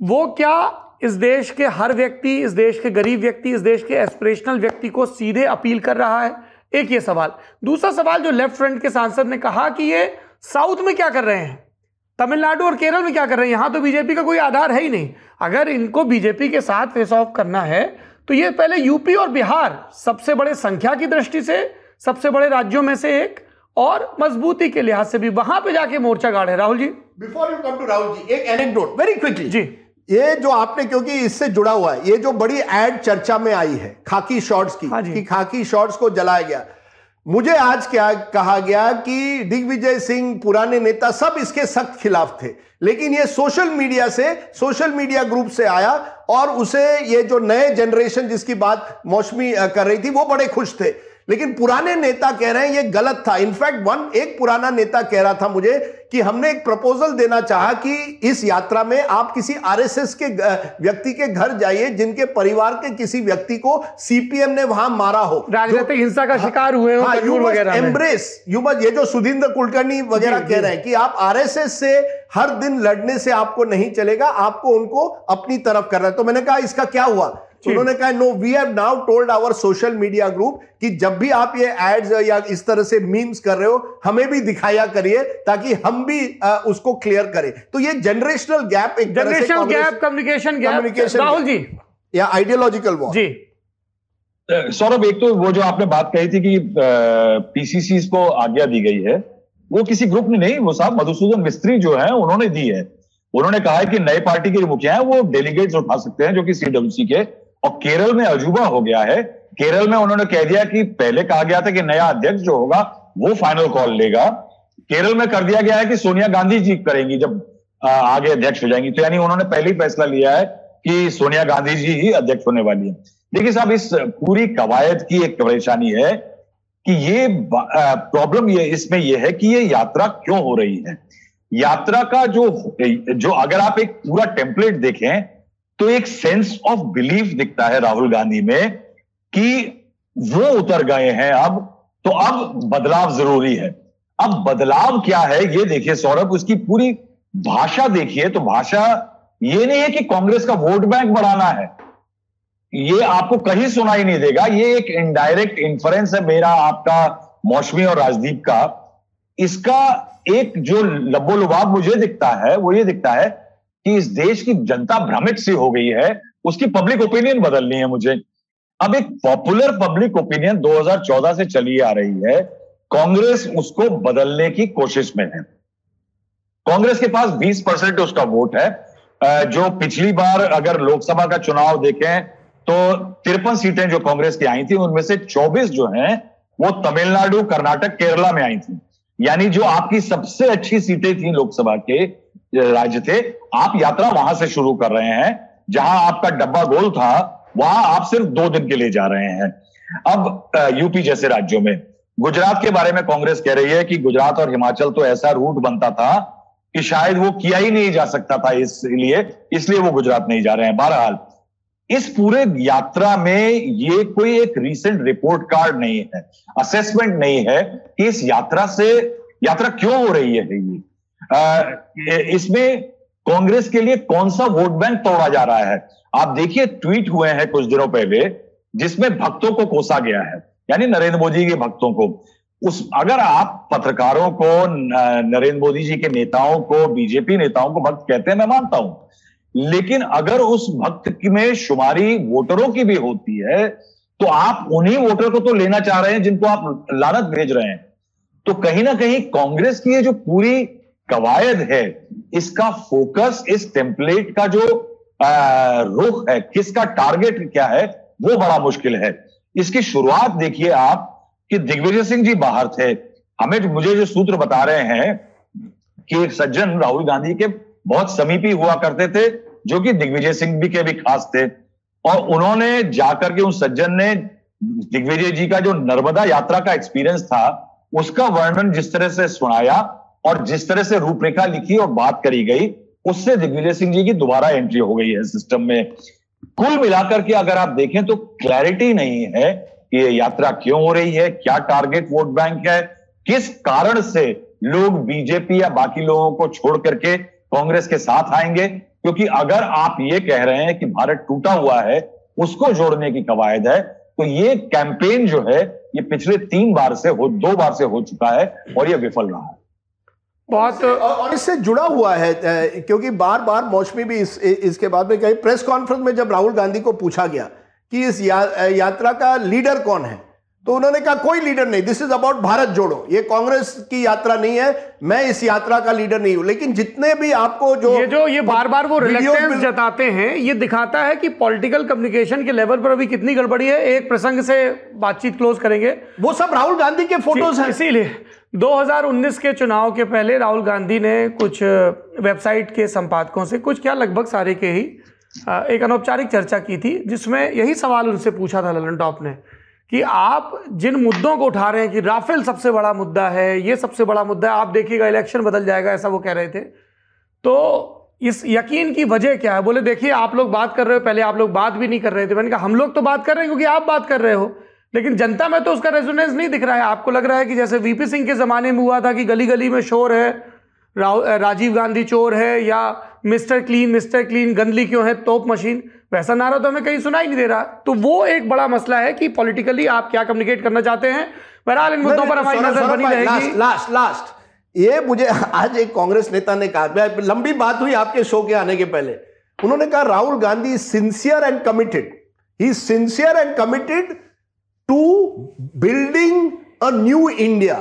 वो क्या इस देश के हर व्यक्ति, इस देश के गरीब व्यक्ति, इस देश के एस्पिरेशनल व्यक्ति को सीधे अपील कर रहा है? एक ये सवाल। दूसरा सवाल जो लेफ़्ट फ्रंट के सांसद ने कहा कि ये साउथ में क्या कर रहे हैं? तमिलनाडु और केरल में क्या कर रहे हैं? यहाँ तो बीजेपी का कोई आधार है ही नहीं। अगर इनको बीजेपी के साथ फेस ऑफ़ करना है तो ये पहले यूपी और बिहार सबसे बड़े संख्या की दृष्टि से, सबसे बड़े राज्यों में से एक और मजबूती के लिहाज से भी वहाँ पे जाके मोर्चा गाड़े Rahul ji. Before you come to Rahul ji एक एनेक्डोट वेरी क्विकली जी। ये जो आपने क्योंकि इससे जुड़ा हुआ है ये जो बड़ी एड चर्चा में आई है खाकी शॉर्ट्स की हाँ कि खाकी शॉर्ट्स को जलाया गया। मुझे आज क्या कहा गया कि दिग्विजय सिंह पुराने नेता सब इसके सख्त खिलाफ थे लेकिन ये सोशल मीडिया से सोशल मीडिया ग्रुप से आया और उसे ये जो नए जनरेशन जिसकी बात मौसमी कर रही थी वो बड़े खुश थे। लेकिन पुराने नेता कह रहे हैं ये गलत था. इनफैक्ट वन एक पुराना नेता कह रहा था मुझे कि हमने एक प्रपोजल देना चाहा कि इस यात्रा में आप किसी आरएसएस के व्यक्ति के घर जाइए जिनके परिवार के किसी व्यक्ति को सीपीएम ने वहाँ मारा हो। राजनीतिक हिंसा का शिकार हुए हो हाँ, एम्ब्रेस यू मत ये जो सुधींद्र कुलकर्णी वगैरह कह रहे हैं कि आप आरएसएस से हर दिन लड़ने से आपको नहीं चलेगा आपको उनको अपनी तरफ़ करना है। तो मैंने कहा इसका क्या हुआ? उन्होंने कहा no we have now told our social media group कि जब भी आप ये एड्स या इस तरह से मीम्स कर रहे हो हमें भी दिखाया करिए ताकि हम भी आ, उसको क्लियर करें। तो ये जनरेशनल गैप एक generational gap communication gap communication Rahul ji. या आइडियोलॉजिकल वॉर जी। सौरभ एक तो वो जो आपने बात कही थी कि पीसीसी को आज्ञा दी गई है वो किसी ग्रुप ने नहीं वो साहब मधुसूदन मिस्त्री जो है उन्होंने दी है। उन्होंने कहा है कि नए पार्टी के जो मुखिया हैं वो डेलीगेट्स उठा सकते हैं जो कि सीडब्ल्यूसी के और केरल में अजूबा हो गया है। केरल में उन्होंने कह दिया कि पहले कहा गया था कि नया अध्यक्ष जो होगा, वो फाइनल कॉल लेगा। केरल में कर दिया गया है कि सोनिया गांधी जी करेंगी जब आगे अध्यक्ष हो जाएँगी। तो यानी उन्होंने पहले ही फैसला लिया है कि सोनिया गांधी जी ही अध्यक्ष होने वाली है। देखिए साहब, इस पूरी कवायद की एक परेशानी है कि ये प्रॉब्लम ये, इसमें ये है कि ये यात्रा क्यों हो रही है? यात्रा का जो जो अगर आप एक पूरा टेम्पलेट देखें तो एक सेंस ऑफ़ बिलीफ दिखता है राहुल गांधी में कि वो उतर गए हैं अब तो अब बदलाव ज़रूरी है। अब बदलाव क्या है, ये देखिए सौरभ, उसकी पूरी भाषा देखिए तो भाषा ये नहीं है कि कांग्रेस का वोट बैंक बढ़ाना है। ये आपको कहीं सुनाई नहीं देगा, ये एक इनडायरेक्ट इंफरेंस है मेरा, आपका, मौसमी और राजदीप का। इसका एक जो लबो लुबाब मुझे दिखता है, वो ये दिखता है कि इस देश की जनता भ्रमित सी हो गई है, उसकी पब्लिक ओपिनियन बदलनी है मुझे। अब एक पॉपुलर पब्लिक ओपिनियन 2014 से चली आ रही है, कांग्रेस उसको बदलने की कोशिश में है। कांग्रेस के पास 20 परसेंट उसका वोट है। जो पिछली बार अगर लोकसभा का चुनाव देखें तो तिरपन सीटें जो कांग्रेस की आई थी, उनमें से 24 जो हैं, वो तमिलनाडु, कर्नाटक, केरला में आई थी। यानी जो आपकी सबसे अच्छी सीटें थी लोकसभा के राज्य थे आप यात्रा वहाँ से शुरू कर रहे हैं, जहाँ आपका डब्बा गोल था, वहाँ आप सिर्फ़ दो दिन के लिए जा रहे हैं। अब यूपी जैसे राज्यों में, गुजरात के बारे में कांग्रेस कह रही है कि गुजरात और हिमाचल तो ऐसा रूट बनता था कि शायद वो किया ही नहीं जा सकता था इसलिए इसलिए वो गुजरात नहीं जा रहे हैं। बहरहाल, इस पूरे यात्रा में ये कोई एक रीसेंट रिपोर्ट कार्ड नहीं है असेसमेंट नहीं है कि इस यात्रा से, यात्रा क्यों हो रही है ये? इसमें कांग्रेस के लिए कौन सा वोट बैंक तोड़ा जा रहा है? आप देखिए, ट्वीट हुए हैं कुछ दिनों पहले, जिसमें भक्तों को कोसा गया है। यानी नरेंद्र मोदी के भक्तों को। उस, अगर आप पत्रकारों को नरेंद्र मोदी जी के नेताओं को, बीजेपी नेताओं को भक्त कहते हैं, मैं मानता हूँ। लेकिन अगर उस भक्त में शुमारी वोटरों की भी होती है तो आप उन्हीं वोटर को तो लेना चाह रहे हैं जिनको आप लानत भेज रहे हैं। तो कहीं ना कहीं कांग्रेस की ये जो पूरी कवायद है इसका फोकस, इस टेम्पलेट का जो रुख है, किसका टारगेट क्या है, वो बड़ा मुश्किल है। इसकी शुरुआत देखिए आप कि दिग्विजय सिंह जी बाहर थे। हमें मुझे जो सूत्र बता रहे हैं कि एक सज्जन राहुल गांधी के बहुत समीपी हुआ करते थे, जो कि दिग्विजय सिंह भी के भी खास थे। और उन्होंने जाकर के उस सज्जन ने दिग्विजय जी का जो नर्मदा यात्रा का एक्सपीरियंस था, उसका वर्णन जिस तरह से सुनाया और जिस तरह से रूपरेखा लिखी और बात करी गई, उससे दिग्विजय सिंह जी की दोबारा एंट्री हो गई है सिस्टम में। कुल मिलाकर के अगर आप देखें तो क्लैरिटी नहीं है कि ये यात्रा क्यों हो रही है, क्या टारगेट वोट बैंक है, किस कारण से लोग बीजेपी या बाकी लोगों को छोड़ करके कांग्रेस के साथ आएँगे? क्योंकि अगर आप ये कह रहे हैं कि भारत टूटा हुआ है, उसको जोड़ने की कवायद है तो ये कैंपेन जो है, ये पिछले तीन बार से हो, दो बार से हो चुका है और ये विफल रहा है। बहुत और इससे जुड़ा हुआ है क्योंकि बार बार मौसमी भी इस इसके बाद में कही प्रेस कॉन्फ्रेंस में जब राहुल गांधी को पूछा गया कि इस या, यात्रा का लीडर कौन है तो उन्होंने कहा कोई लीडर नहीं this is about Bharat Jodo ये कांग्रेस की यात्रा नहीं है मैं इस यात्रा का लीडर नहीं हूँ। लेकिन जितने भी आपको जो ये जो ये बार बार वो रिलेक्टेंस जताते हैं ये दिखाता है कि पॉलिटिकल कम्युनिकेशन के लेवल पर अभी कितनी गड़बड़ी है एक प्रसंग से बातचीत क्लोज करेंगे। वो सब राहुल गांधी के फ़ोटोज़ हैं। इसीलिए 2019 के चुनाव के पहले राहुल गांधी ने कुछ वेबसाइट के संपादकों से कुछ, क्या लगभग सारे के ही एक अनौपचारिक चर्चा की थी, जिसमें यही सवाल उनसे पूछा था ललन टॉप ने कि आप जिन मुद्दों को उठा रहे हैं कि राफेल सबसे बड़ा मुद्दा है, ये सबसे बड़ा मुद्दा है, आप देखिएगा इलेक्शन बदल जाएगा, ऐसा वो कह रहे थे। तो इस यकीन की वजह क्या है? बोले, देखिए, आप लोग बात कर रहे हो, पहले आप लोग बात भी नहीं कर रहे थे। मैंने कहा, हम लोग तो बात कर रहे हैं, क्योंकि आप बात कर रहे हो। लेकिन जनता में तो उसका रेजोनेंस नहीं दिख रहा है। आपको लग रहा है कि जैसे वीपी सिंह के ज़माने में हुआ था कि गली गली में शोर है राजीव गांधी चोर है या मिस्टर क्लीन मिस्टर क्लीन गंदली क्यों है तोप मशीन वैसा नारा तो हमें कहीं सुना ही नहीं दे रहा। तो वो एक बड़ा मसला है कि पॉलिटिकली आप क्या कम्युनिकेट करना चाहते हैं? बहरहाल इन मुद्दों पर हमारी नज़र बनी रहेगी। लास्ट लास्ट ये मुझे आज एक कांग्रेस नेता ने कहा लंबी बात हुई आपके शो के आने के पहले। उन्होंने कहा Rahul Gandhi sincere and committed he sincere and committed to building a new India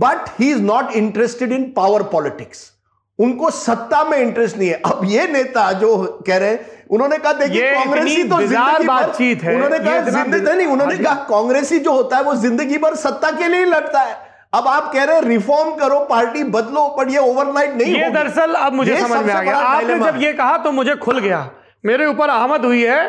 but he is not interested in power politics उनको सत्ता में इंटरेस्ट नहीं है। अब ये नेता जो कह रहे हैं उन्होंने कहा देखिए कांग्रेसी तो ज़िंदगी बातचीत है। उन्होंने कहा ज़िंदगी नहीं उन्होंने हाँ कहा कांग्रेसी जो होता है वो ज़िंदगी भर सत्ता के लिए ही लड़ता है। अब आप कह रहे हैं रिफॉर्म करो पार्टी बदलो पर ये ओवरनाइट नहीं ये दरअसल अब मुझे समझ में आ गया। आपने जब ये कहा तो मुझे खुल गया। मेरे ऊपर आमद हुई है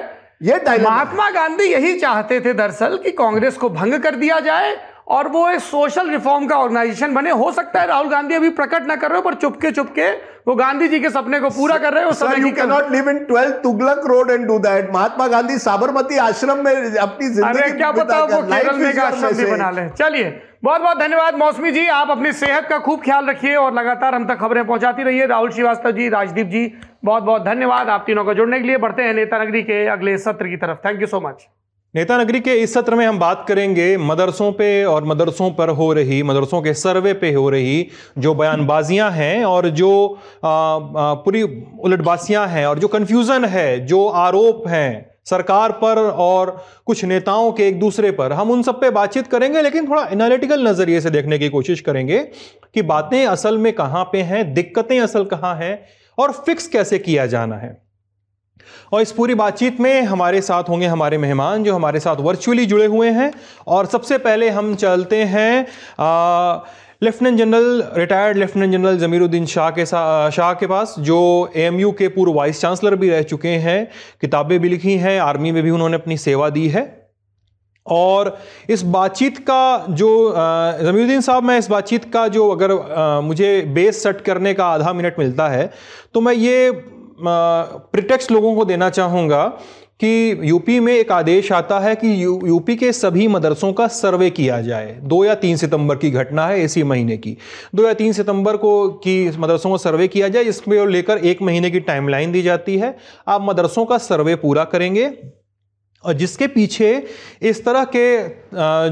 ये महात्मा गांधी यही चाहते थे दरअसल कि कांग्रेस को भंग कर दिया जाए और वो एक सोशल रिफॉर्म का ऑर्गेनाइजेशन बने। हो सकता है राहुल गांधी अभी प्रकट ना कर रहे हो पर चुपके चुपके वो गांधी जी के सपने को पूरा कर रहे हो sir you can not live in 12 Tughlaq road and do that Mahatma Gandhi Sabarmati Ashram में अपनी ज़िंदगी क्या पता वो केरल में का आश्रम भी बना ले। चलिए बहुत बहुत धन्यवाद मौसमी जी। आप अपनी सेहत का खूब ख्याल रखिए और लगातार हम तक खबरें पहुंचाती रहिए। राहुल श्रीवास्तव जी राजदीप जी बहुत बहुत धन्यवाद आप तीनों को जुड़ने के लिए। बढ़ते हैं नेता नगरी के अगले सत्र की तरफ़। थैंक यू सो मच नेता नगरी के इस सत्र में हम बात करेंगे मदरसों पे और मदरसों पर हो रही, मदरसों के सर्वे पे हो रही जो बयानबाजियाँ हैं और जो पूरी उलटबासियाँ हैं और जो कन्फ्यूज़न है, जो आरोप हैं सरकार पर और कुछ नेताओं के एक दूसरे पर। हम उन सब पे बातचीत करेंगे लेकिन थोड़ा एनालिटिकल नज़रिए से देखने की कोशिश करेंगे कि बातें असल में कहाँ पे हैं, दिक्कतें असल कहाँ हैं और फिक्स कैसे किया जाना है? और इस पूरी बातचीत में हमारे साथ होंगे हमारे मेहमान जो हमारे साथ वर्चुअली जुड़े हुए हैं। और सबसे पहले हम चलते हैं lieutenant general retired lieutenant general Zameeruddin Shah के शाह के पास, जो एएमयू के पूर्व वाइस चांसलर भी रह चुके हैं। किताबें भी लिखी हैं आर्मी में भी उन्होंने अपनी सेवा दी है। और इस बातचीत का जो ज़मीरुद्दीन साहब मैं इस बातचीत का जो अगर आ, मुझे बेस सेट करने का आधा मिनट मिलता है तो मैं ये प्रिटेक्स लोगों को देना चाहूँगा कि यूपी में एक आदेश आता है कि यू, यूपी के सभी मदरसों का सर्वे किया जाए। दो या तीन सितंबर की घटना है इसी महीने की। दो या तीन सितंबर को की मदरसों का सर्वे किया जाए इसमें लेकर एक महीने की टाइमलाइन दी जाती है। आप मदरसों का सर्वे पूरा करेंगे और जिसके पीछे इस तरह के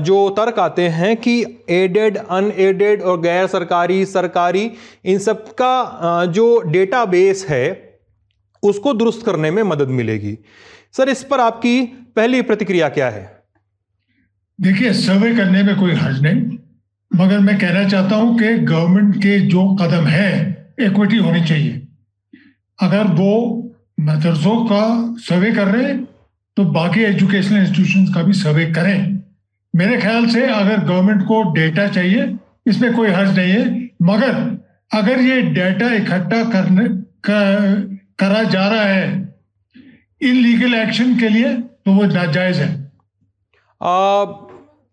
जो तर्क आते हैं कि एडेड अनएडेड और गैर सरकारी सरकारी इन सब का जो डेटाबेस है, उसको दुरुस्त करने में मदद मिलेगी। सर, इस पर आपकी पहली प्रतिक्रिया क्या है? देखिए, सर्वे करने में कोई हर्ज नहीं, मगर मैं कहना चाहता हूँ कि गवर्नमेंट के जो कदम है इक्विटी होनी चाहिए। अगर वो मदरसों का सर्वे कर रहे हैं तो बाकी एजुकेशनल इंस्टीट्यूशन का भी सर्वे करें। मेरे ख्याल से अगर गवर्नमेंट को डेटा चाहिए इसमें कोई हर्ज नहीं है। मगर अगर ये डेटा इकट्ठा करने कर, करा जा रहा है इन लीगल एक्शन के लिए तो वो नाजायज है। आ,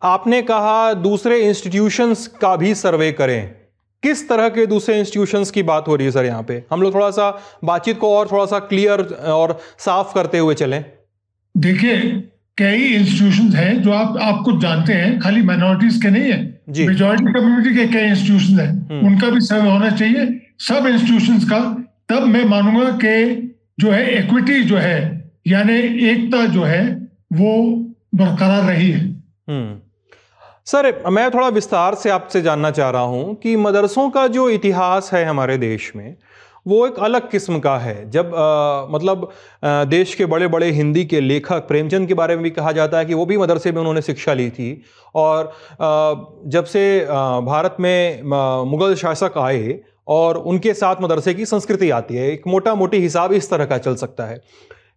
आपने कहा दूसरे इंस्टीट्यूशंस का भी सर्वे करें। किस तरह के दूसरे इंस्टीट्यूशंस की बात हो रही है सर यहाँ पे? हम लोग थोड़ा सा बातचीत को और थोड़ा सा क्लियर और साफ़ करते हुए चलें। देखिए कई इंस्टीट्यूशंस हैं जो आप आपको जानते हैं खाली माइनॉरिटीज के नहीं है। मेजोरिटी कम्युनिटी के कई इंस्टीट्यूशन हैं। हम्म। उनका भी सर्वे होना चाहिए। सब इंस्टीट्यूशंस का तब मैं मानूँगा कि जो है इक्विटी जो है यानी एकता जो है वो बरकरार रही है। हम्म। सर मैं थोड़ा विस्तार से आपसे जानना चाह रहा हूँ कि मदरसों का जो इतिहास है हमारे देश में वो एक अलग किस्म का है। जब आ, मतलब आ, देश के बड़े बड़े हिंदी के लेखक प्रेमचंद के बारे में भी कहा जाता है कि वो भी मदरसे में उन्होंने शिक्षा ली थी और आ, जब से आ, भारत में मुग़ल शासक आए और उनके साथ मदरसे की संस्कृति आती है एक मोटा मोटी हिसाब इस तरह का चल सकता है।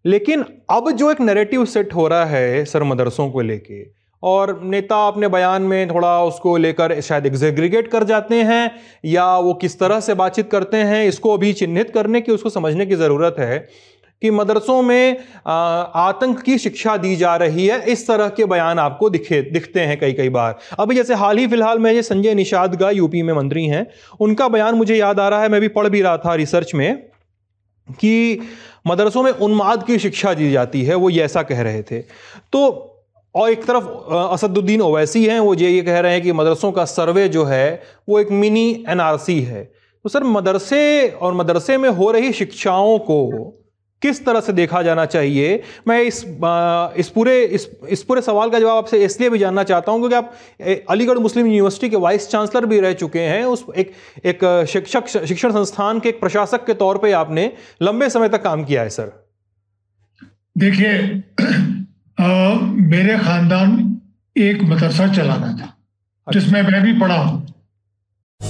लेकिन अब जो एक नैरेटिव सेट हो रहा है सर मदरसों को लेके और नेता अपने बयान में थोड़ा उसको लेकर शायद एग्जेग्रीगेट कर जाते हैं, या वो किस तरह से बातचीत करते हैं, इसको अभी चिन्हित करने की, उसको समझने की ज़रूरत है कि मदरसों में आतंक की शिक्षा दी जा रही है। इस तरह के बयान आपको दिखे, दिखते हैं कई कई बार। अभी जैसे हाल ही फ़िलहाल में ये संजय निषाद का यूपी में मंत्री हैं, उनका बयान मुझे याद आ रहा है, मैं भी पढ़ भी रहा था रिसर्च में, कि मदरसों में उन्माद की शिक्षा दी जाती है, वो ऐसा कह रहे थे। तो और एक तरफ़ असदुद्दीन ओवैसी हैं, वो ये ये कह रहे हैं कि मदरसों का सर्वे जो है, वो एक मिनी एनआरसी है। तो सर, मदरसे और मदरसे में हो रही शिक्षाओं को किस तरह से देखा जाना चाहिए? मैं इस इस पूरे, इस इस पूरे सवाल का जवाब आपसे इसलिए भी जानना चाहता हूँ क्योंकि आप अलीगढ़ मुस्लिम यूनिवर्सिटी के वाइस चांसलर भी रह चुके हैं। उस एक एक शिक्षक, शिक्षण संस्थान के एक प्रशासक के तौर पे आपने लंबे समय तक काम किया है, सर। देखिए मेरे खानदान एक मदरसा चलाना था जिसमें मैं भी पढ़ा हूं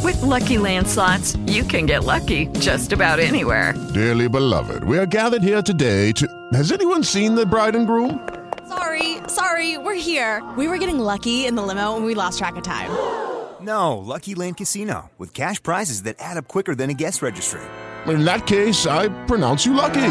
With lucky landslots, you can get lucky just about anywhere. Dearly beloved, we are gathered here today to. Has anyone seen the bride and groom? Sorry, sorry, we're here. We were getting lucky in the limo and we lost track of time. No, Lucky Land Casino, with cash prizes that add up quicker than a guest registry. In that case, I pronounce you lucky.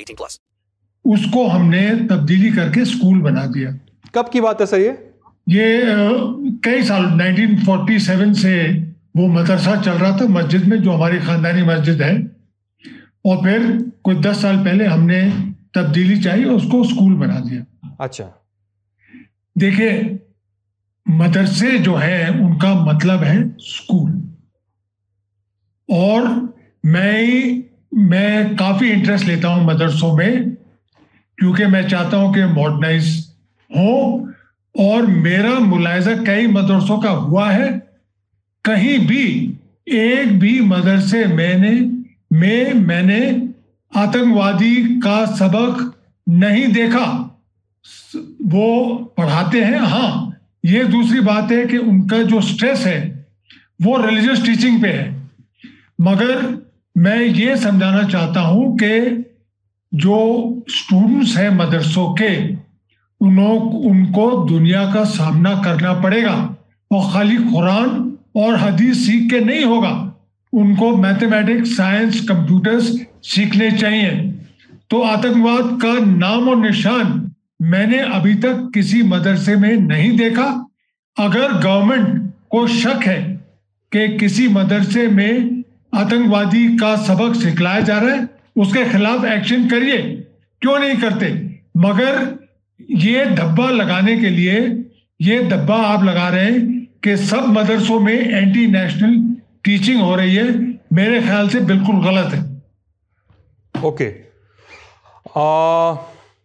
18 plus. उसको हमने तब्दीली करके school बना दिया। कब की बात है सर ये? ये कई साल 1947 से वो मदरसा चल रहा था मस्जिद में जो हमारी खानदानी मस्जिद है। और फिर कोई दस साल पहले हमने तब्दीली चाहिए उसको स्कूल बना दिया। अच्छा। देखिए मदरसे जो है उनका मतलब है स्कूल। और मैं मैं काफ़ी इंटरेस्ट लेता हूँ मदरसों में, क्योंकि मैं चाहता हूँ कि मॉडर्नाइज हो, और मेरा मुलायजा कई मदरसों का हुआ है। कहीं भी एक भी मदरसे मैंने, में मैंने आतंकवादी का सबक नहीं देखा। वो पढ़ाते हैं? हाँ। ये दूसरी बात है कि उनका जो स्ट्रेस है, वो रिलीजियस टीचिंग पे है। मगर मैं ये समझाना चाहता हूँ कि जो स्टूडेंट्स हैं मदरसों के उन्हों उनको दुनिया का सामना करना पड़ेगा। और खाली कुरान और हदीस सीख के नहीं होगा। उनको मैथमेटिक्स साइंस कंप्यूटर्स सीखने चाहिए। तो आतंकवाद का नाम और निशान मैंने अभी तक किसी मदरसे में नहीं देखा। अगर गवर्नमेंट को शक है कि किसी मदरसे में आतंकवादी का सबक सिखलाया जा रहा है उसके खिलाफ एक्शन करिए। क्यों नहीं करते? मगर ये धब्बा लगाने के लिए ये धब्बा आप लगा रहे हैं कि सब मदरसों में एंटी नेशनल टीचिंग हो रही है। मेरे ख्याल से बिल्कुल गलत है। ओके आ,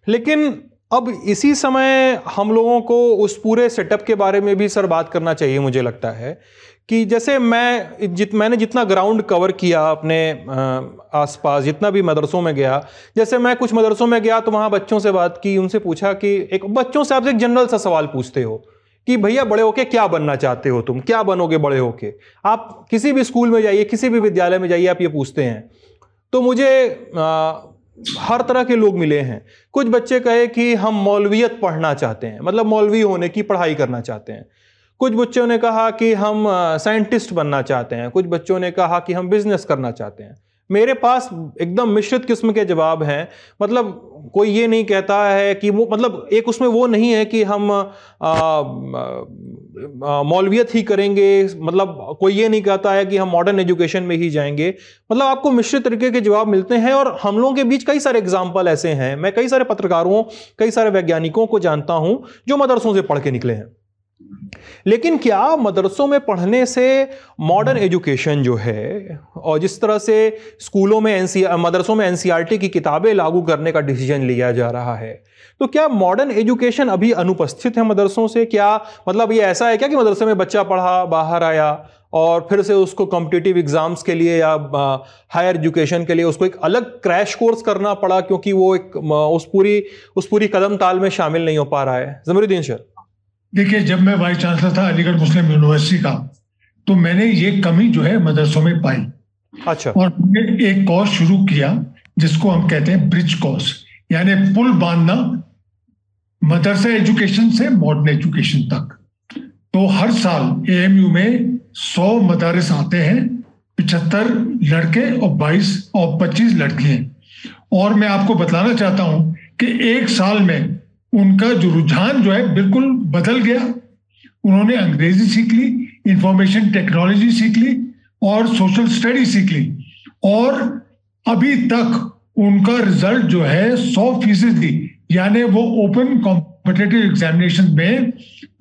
लेकिन अब इसी समय हम लोगों को उस पूरे सेटअप के बारे में भी सर बात करना चाहिए मुझे लगता है कि जैसे मैं जित मैंने जितना ग्राउंड कवर किया अपने आसपास जितना भी मदरसों में गया जैसे मैं कुछ मदरसों में गया तो वहाँ बच्चों से बात की उनसे पूछा कि एक बच्चों से आपसे एक जनरल सा सवाल पूछते हो कि भैया बड़े होके क्या बनना चाहते हो तुम? क्या बनोगे बड़े होके? आप किसी भी स्कूल में जाइए किसी भी विद्यालय में जाइए आप ये पूछते हैं। तो मुझे आ, हर तरह के लोग मिले हैं। कुछ बच्चे कहे कि हम मौलवियत पढ़ना चाहते हैं मतलब मौलवी होने की पढ़ाई करना चाहते हैं। कुछ बच्चों ने कहा कि हम साइंटिस्ट बनना चाहते हैं, कुछ बच्चों ने कहा कि हम बिज़नेस करना चाहते हैं। मेरे पास एकदम मिश्रित किस्म के जवाब हैं। मतलब कोई ये नहीं कहता है कि वो मतलब एक उसमें वो नहीं है कि हम मौलवियत ही करेंगे। मतलब कोई ये नहीं कहता है कि हम मॉडर्न एजुकेशन में ही जाएँगे। मतलब आपको मिश्रित तरीके के जवाब मिलते हैं और हम लोगों के बीच कई सारे एग्ज़ाम्पल ऐसे हैं। मैं कई सारे पत्रकारों, कई सारे वैज्ञानिकों को जानता हूँ जो मदरसों से पढ़ के निकले हैं। लेकिन क्या मदरसों में पढ़ने से मॉडर्न एजुकेशन जो है, और जिस तरह से स्कूलों में एनसी मदरसों में एनसीईआरटी की किताबें लागू करने का डिसीज़न लिया जा रहा है तो क्या मॉडर्न एजुकेशन अभी अनुपस्थित है मदरसों से? क्या मतलब ये ऐसा है क्या कि मदरसे में बच्चा पढ़ा, बाहर आया, और फिर से उसको कॉम्पिटिटिव एग्ज़ाम्स के लिए या हायर एजुकेशन के लिए उसको एक अलग क्रैश कोर्स करना पड़ा क्योंकि वो एक उस पूरी उस पूरी कदम ताल में शामिल नहीं हो पा रहा है? जमरुद्दीन सर। देखिए जब मैं वाइस चांसलर था अलीगढ़ मुस्लिम यूनिवर्सिटी का तो मैंने ये कमी जो है मदरसों में पाई। अच्छा। और हमने एक कोर्स शुरू किया जिसको हम कहते हैं ब्रिज कोर्स यानी पुल बांधना मदरसा एजुकेशन से मॉडर्न एजुकेशन तक। तो हर साल एएमयू में सौ मदारस आते हैं पिछहत्तर लड़के और बाईस और पच्चीस लड़कियाँ। और मैं आपको बताना चाहता हूँ कि एक साल में उनका जो रुझान जो है बिल्कुल बदल गया। उन्होंने अंग्रेज़ी सीख ली इंफॉर्मेशन टेक्नोलॉजी सीख ली और सोशल स्टडी सीख ली। और अभी तक उनका रिज़ल्ट जो है सौ फ़ीसदी, यानी वो ओपन कॉम्पिटेटिव एग्जामिनेशन में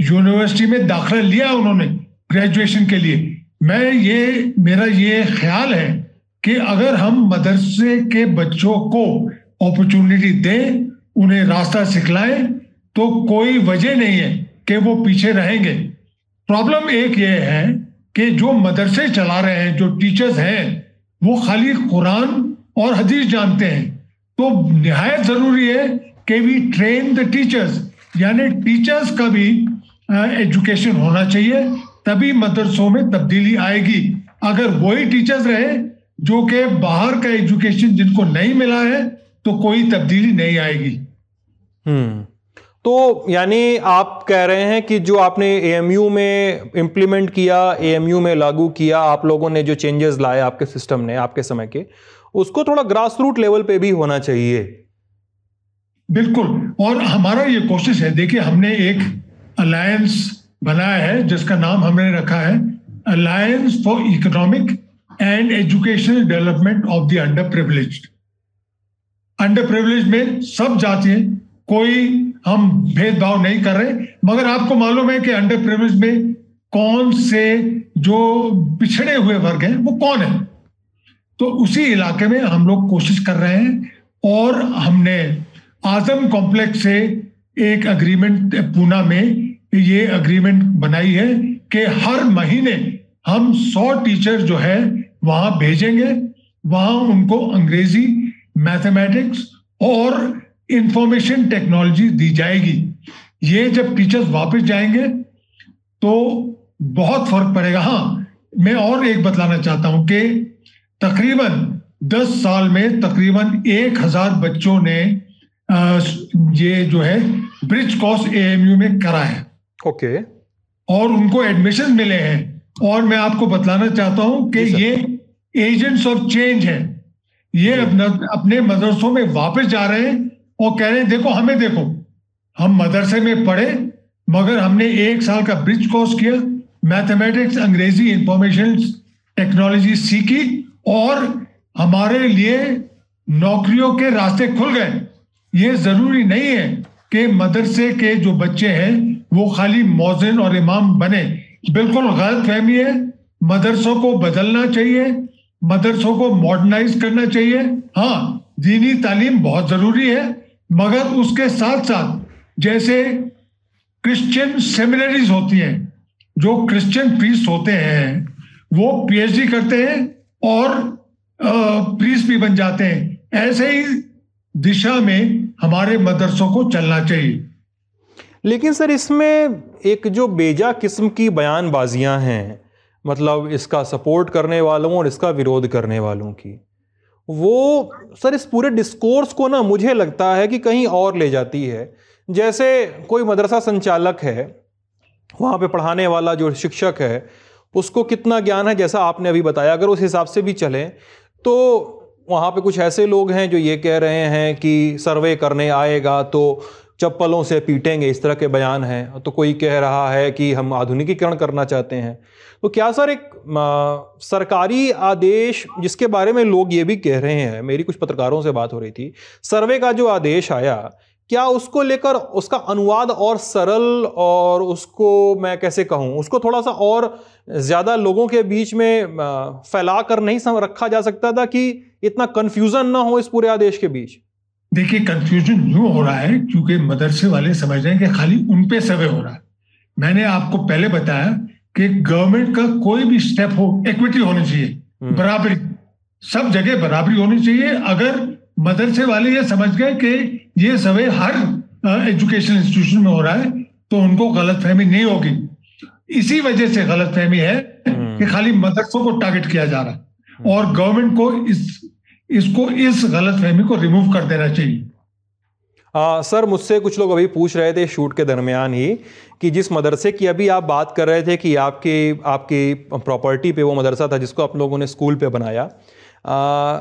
यूनिवर्सिटी में दाखिला लिया उन्होंने ग्रेजुएशन के लिए। मैं ये, मेरा ये ख्याल है कि अगर हम मदरसे के बच्चों को अपॉर्चुनिटी दें उन्हें रास्ता सिखलाएँ तो कोई वजह नहीं है कि वो पीछे रहेंगे। प्रॉब्लम एक ये है कि जो मदरसे चला रहे हैं, जो टीचर्स हैं, वो खाली कुरान और हदीस जानते हैं। तो नहायत ज़रूरी है कि वी ट्रेन द टीचर्स, यानी टीचर्स का भी एजुकेशन होना चाहिए, तभी मदरसों में तब्दीली आएगी। अगर वही टीचर्स रहे, जो कि बाहर का एजुकेशन जिनको नहीं मिला है तो कोई तब्दीली नहीं आएगी। हम्म। तो यानी आप कह रहे हैं कि जो आपने एएमयू में इम्प्लीमेंट किया एएमयू में लागू किया आप लोगों ने जो चेंजेस लाए आपके सिस्टम ने आपके समय के उसको थोड़ा ग्रास रूट लेवल पे भी होना चाहिए। बिल्कुल। और हमारा ये कोशिश है देखिए हमने एक अलायंस बनाया है जिसका नाम हमने रखा है alliance for economic and educational development of the under privilege under privilege में सब जातियाँ कोई हम भेदभाव नहीं कर रहे, मगर आपको मालूम है कि अंडर प्रिविलेज में कौन से जो पिछड़े हुए वर्ग हैं, वो कौन है? तो उसी इलाके में हम लोग कोशिश कर रहे हैं और हमने आज़म कॉम्प्लेक्स से एक अग्रीमेंट पूना में ये अग्रीमेंट बनाई है कि हर महीने हम सौ टीचर जो है, वहाँ भेजेंगे, वहाँ उनको अंग्रेज़ी मैथमेटिक्स और इंफॉर्मेशन टेक्नोलॉजी दी जाएगी। ये जब टीचर्स वापस जाएँगे तो बहुत फ़र्क पड़ेगा। हाँ मैं और एक बतलाना चाहता हूँ कि तकरीबन 10 साल में तकरीबन एक हज़ार बच्चों ने ये जो है ब्रिज कॉस एएमयू में करा है। ओके। और उनको एडमिशन मिले हैं। और मैं आपको बतलाना चाहता हूँ कि ये एजेंट्स ऑफ़ चेंज है। ये अपने मदरसों में वापस जा रहे हैं और कह रहे हैं देखो हमें देखो। हम मदरसे में पढ़े मगर हमने एक साल का ब्रिज कोर्स किया मैथमेटिक्स अंग्रेज़ी इंफॉर्मेशन टेक्नोलॉजी सीखी और हमारे लिए नौकरियों के रास्ते खुल गए। ये ज़रूरी नहीं है कि मदरसे के जो बच्चे हैं वो खाली मौजिन और इमाम बने। बिल्कुल गलत फहमी है। मदरसों को बदलना चाहिए। मदरसों को मॉडर्नाइज करना चाहिए। हाँ दीनी तालीम बहुत ज़रूरी है, मगर उसके साथ साथ जैसे क्रिश्चियन सेमिनरीज होती हैं, जो क्रिश्चियन प्रीस्ट होते हैं, वो पीएचडी करते हैं और प्रीस्ट भी बन जाते हैं। ऐसे ही दिशा में हमारे मदरसों को चलना चाहिए। लेकिन सर, इसमें एक जो बेजा किस्म की बयानबाजियाँ हैं मतलब इसका सपोर्ट करने वालों और इसका विरोध करने वालों की। वो सर इस पूरे डिस्कोर्स को ना मुझे लगता है कि कहीं और ले जाती है। जैसे कोई मदरसा संचालक है, वहाँ पे पढ़ाने वाला जो शिक्षक है, उसको कितना ज्ञान है जैसा आपने अभी बताया। अगर उस हिसाब से भी चलें तो वहाँ पे कुछ ऐसे लोग हैं जो ये कह रहे हैं कि सर्वे करने आएगा तो चप्पलों से पीटेंगे इस तरह के बयान हैं। तो कोई कह रहा है कि हम आधुनिकीकरण करना चाहते हैं। तो क्या सर एक आ, सरकारी आदेश जिसके बारे में लोग ये भी कह रहे हैं मेरी कुछ पत्रकारों से बात हो रही थी सर्वे का जो आदेश आया क्या उसको लेकर उसका अनुवाद और सरल और उसको मैं कैसे कहूँ उसको थोड़ा सा और ज़्यादा लोगों के बीच में फैला कर नहीं रखा जा सकता था कि इतना कन्फ्यूज़न ना हो इस पूरे आदेश के बीच? देखिए कंफ्यूजन यूँ हो रहा है क्योंकि मदरसे वाले समझ रहे हैं कि खाली उन पे सर्वे हो रहा है। मैंने आपको पहले बताया कि गवर्नमेंट का कोई भी स्टेप हो इक्विटी होनी चाहिए हम्म। बराबरी। सब जगह बराबरी होनी चाहिए। अगर मदरसे वाले ये समझ गए कि ये सर्वे हर एजुकेशन इंस्टीट्यूशन में हो रहा है तो उनको गलत फहमी नहीं होगी। इसी वजह से गलत फहमी है हम्म। कि खाली मदरसों को टारगेट किया जा रहा है। और गवर्नमेंट को इस इसको इस गलत फहमी को रिमूव कर देना चाहिए। आ, सर मुझसे कुछ लोग अभी पूछ रहे थे शूट के दरमियान ही कि जिस मदरसे की अभी आप बात कर रहे थे कि आपके आपकी प्रॉपर्टी पे वो मदरसा था जिसको आप लोगों ने स्कूल पे बनाया आ,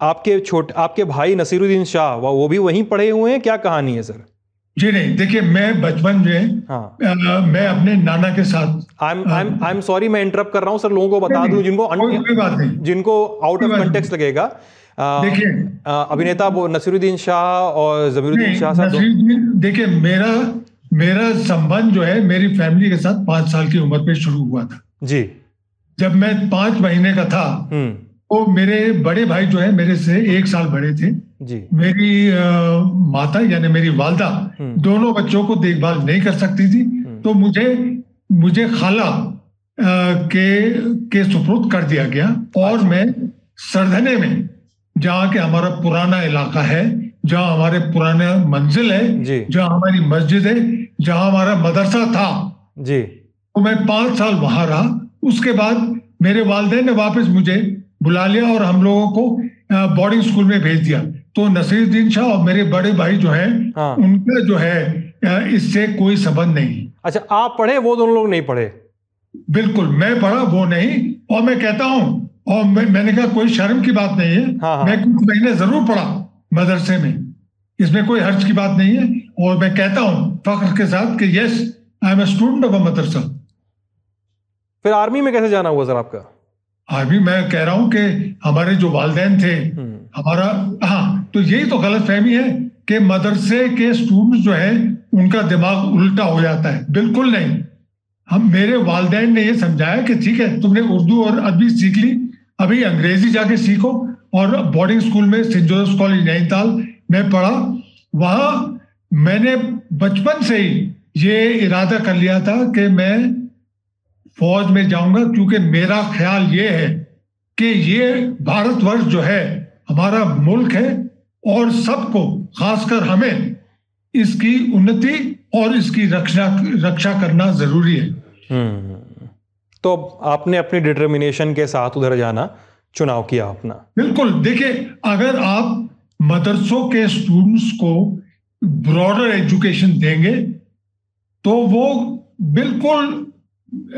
आपके छोटे आपके भाई नसीरुद्दीन शाह वो भी वहीं पढ़े हुए हैं? क्या कहानी है सर? जी नहीं देखिए मैं बचपन में हाँ. आ, मैं अपने नाना के साथ आई एम सॉरी मैं इंटरप्ट कर रहा हूँ सर लोगों को बता दूँ जिनको कोई जिनको आउट ऑफ़ कंटेक्स्ट लगेगा देखिए। अभिनेता वो नसीरुद्दीन शाह और जबीरुद्दीन शाह साहब देखिए मेरा मेरा संबंध जो है मेरी फैमिली के साथ पाँच साल की उम्र पे शुरू हुआ था। जी। जब मैं पाँच महीने का था तो मेरे बड़े भाई जो है मेरे से एक साल बड़े थे। जी। मेरी आ, माता यानी मेरी वालदा हम्म। दोनों बच्चों को देखभाल नहीं कर सकती थी। हम्म। तो मुझे मुझे खाला आ, के के सुपुर्द कर दिया गया और अच्छा। मैं सरधने में जहाँ के हमारा पुराना इलाका है जहाँ हमारे पुराने मंजिल है जहाँ हमारी मस्जिद है जहाँ हमारा मदरसा था। जी। तो मैं पाँच साल वहाँ रहा। उसके बाद मेरे वालदे ने वापस मुझे बुला लिया और हम लोगों को बोर्डिंग स्कूल में भेज दिया। तो नसीरुद्दीन शाह और मेरे बड़े भाई जो है हाँ। उनका जो है इससे कोई संबंध नहीं। अच्छा आप पढ़े? वो दोनों लोग नहीं पढ़े? बिल्कुल मैं पढ़ा वो नहीं। और मैं कहता हूँ और मैं, मैंने कहा कोई शर्म की बात नहीं है। हाँ, हाँ। मैं कुछ महीने ज़रूर पढ़ा मदरसे में। इसमें कोई हर्ज की बात नहीं है। और मैं कहता हूँ फख्र के साथ कि yes I am a student of a madrasa फिर आर्मी में कैसे जाना हुआ सर आपका? आर्मी मैं कह रहा हूँ कि हमारे जो वालदेन थे हम्म। हमारा हाँ तो यही तो गलत फहमी है कि मदरसे के स्टूडेंट जो है उनका दिमाग उल्टा हो जाता है। बिल्कुल नहीं। हम मेरे वालदेन ने ये समझाया कि ठीक है तुमने उर्दू और अरबी सीख ली अभी अंग्रेज़ी जाके सीखो और बोर्डिंग स्कूल में सेंट जोसेफ कॉलेज नैनीताल में पढ़ा। वहाँ मैंने बचपन से ही ये इरादा कर लिया था कि मैं फौज में जाऊँगा क्योंकि मेरा ख्याल ये है कि ये भारतवर्ष जो है हमारा मुल्क है और सबको खासकर हमें इसकी उन्नति और इसकी रक्षा रक्षा करना ज़रूरी है। हम्म। तो आपने अपनी डिटर्मिनेशन के साथ उधर जाना चुनाव किया अपना। बिल्कुल। देखिए अगर आप मदरसों के स्टूडेंट्स को ब्रॉडर एजुकेशन देंगे तो वो बिल्कुल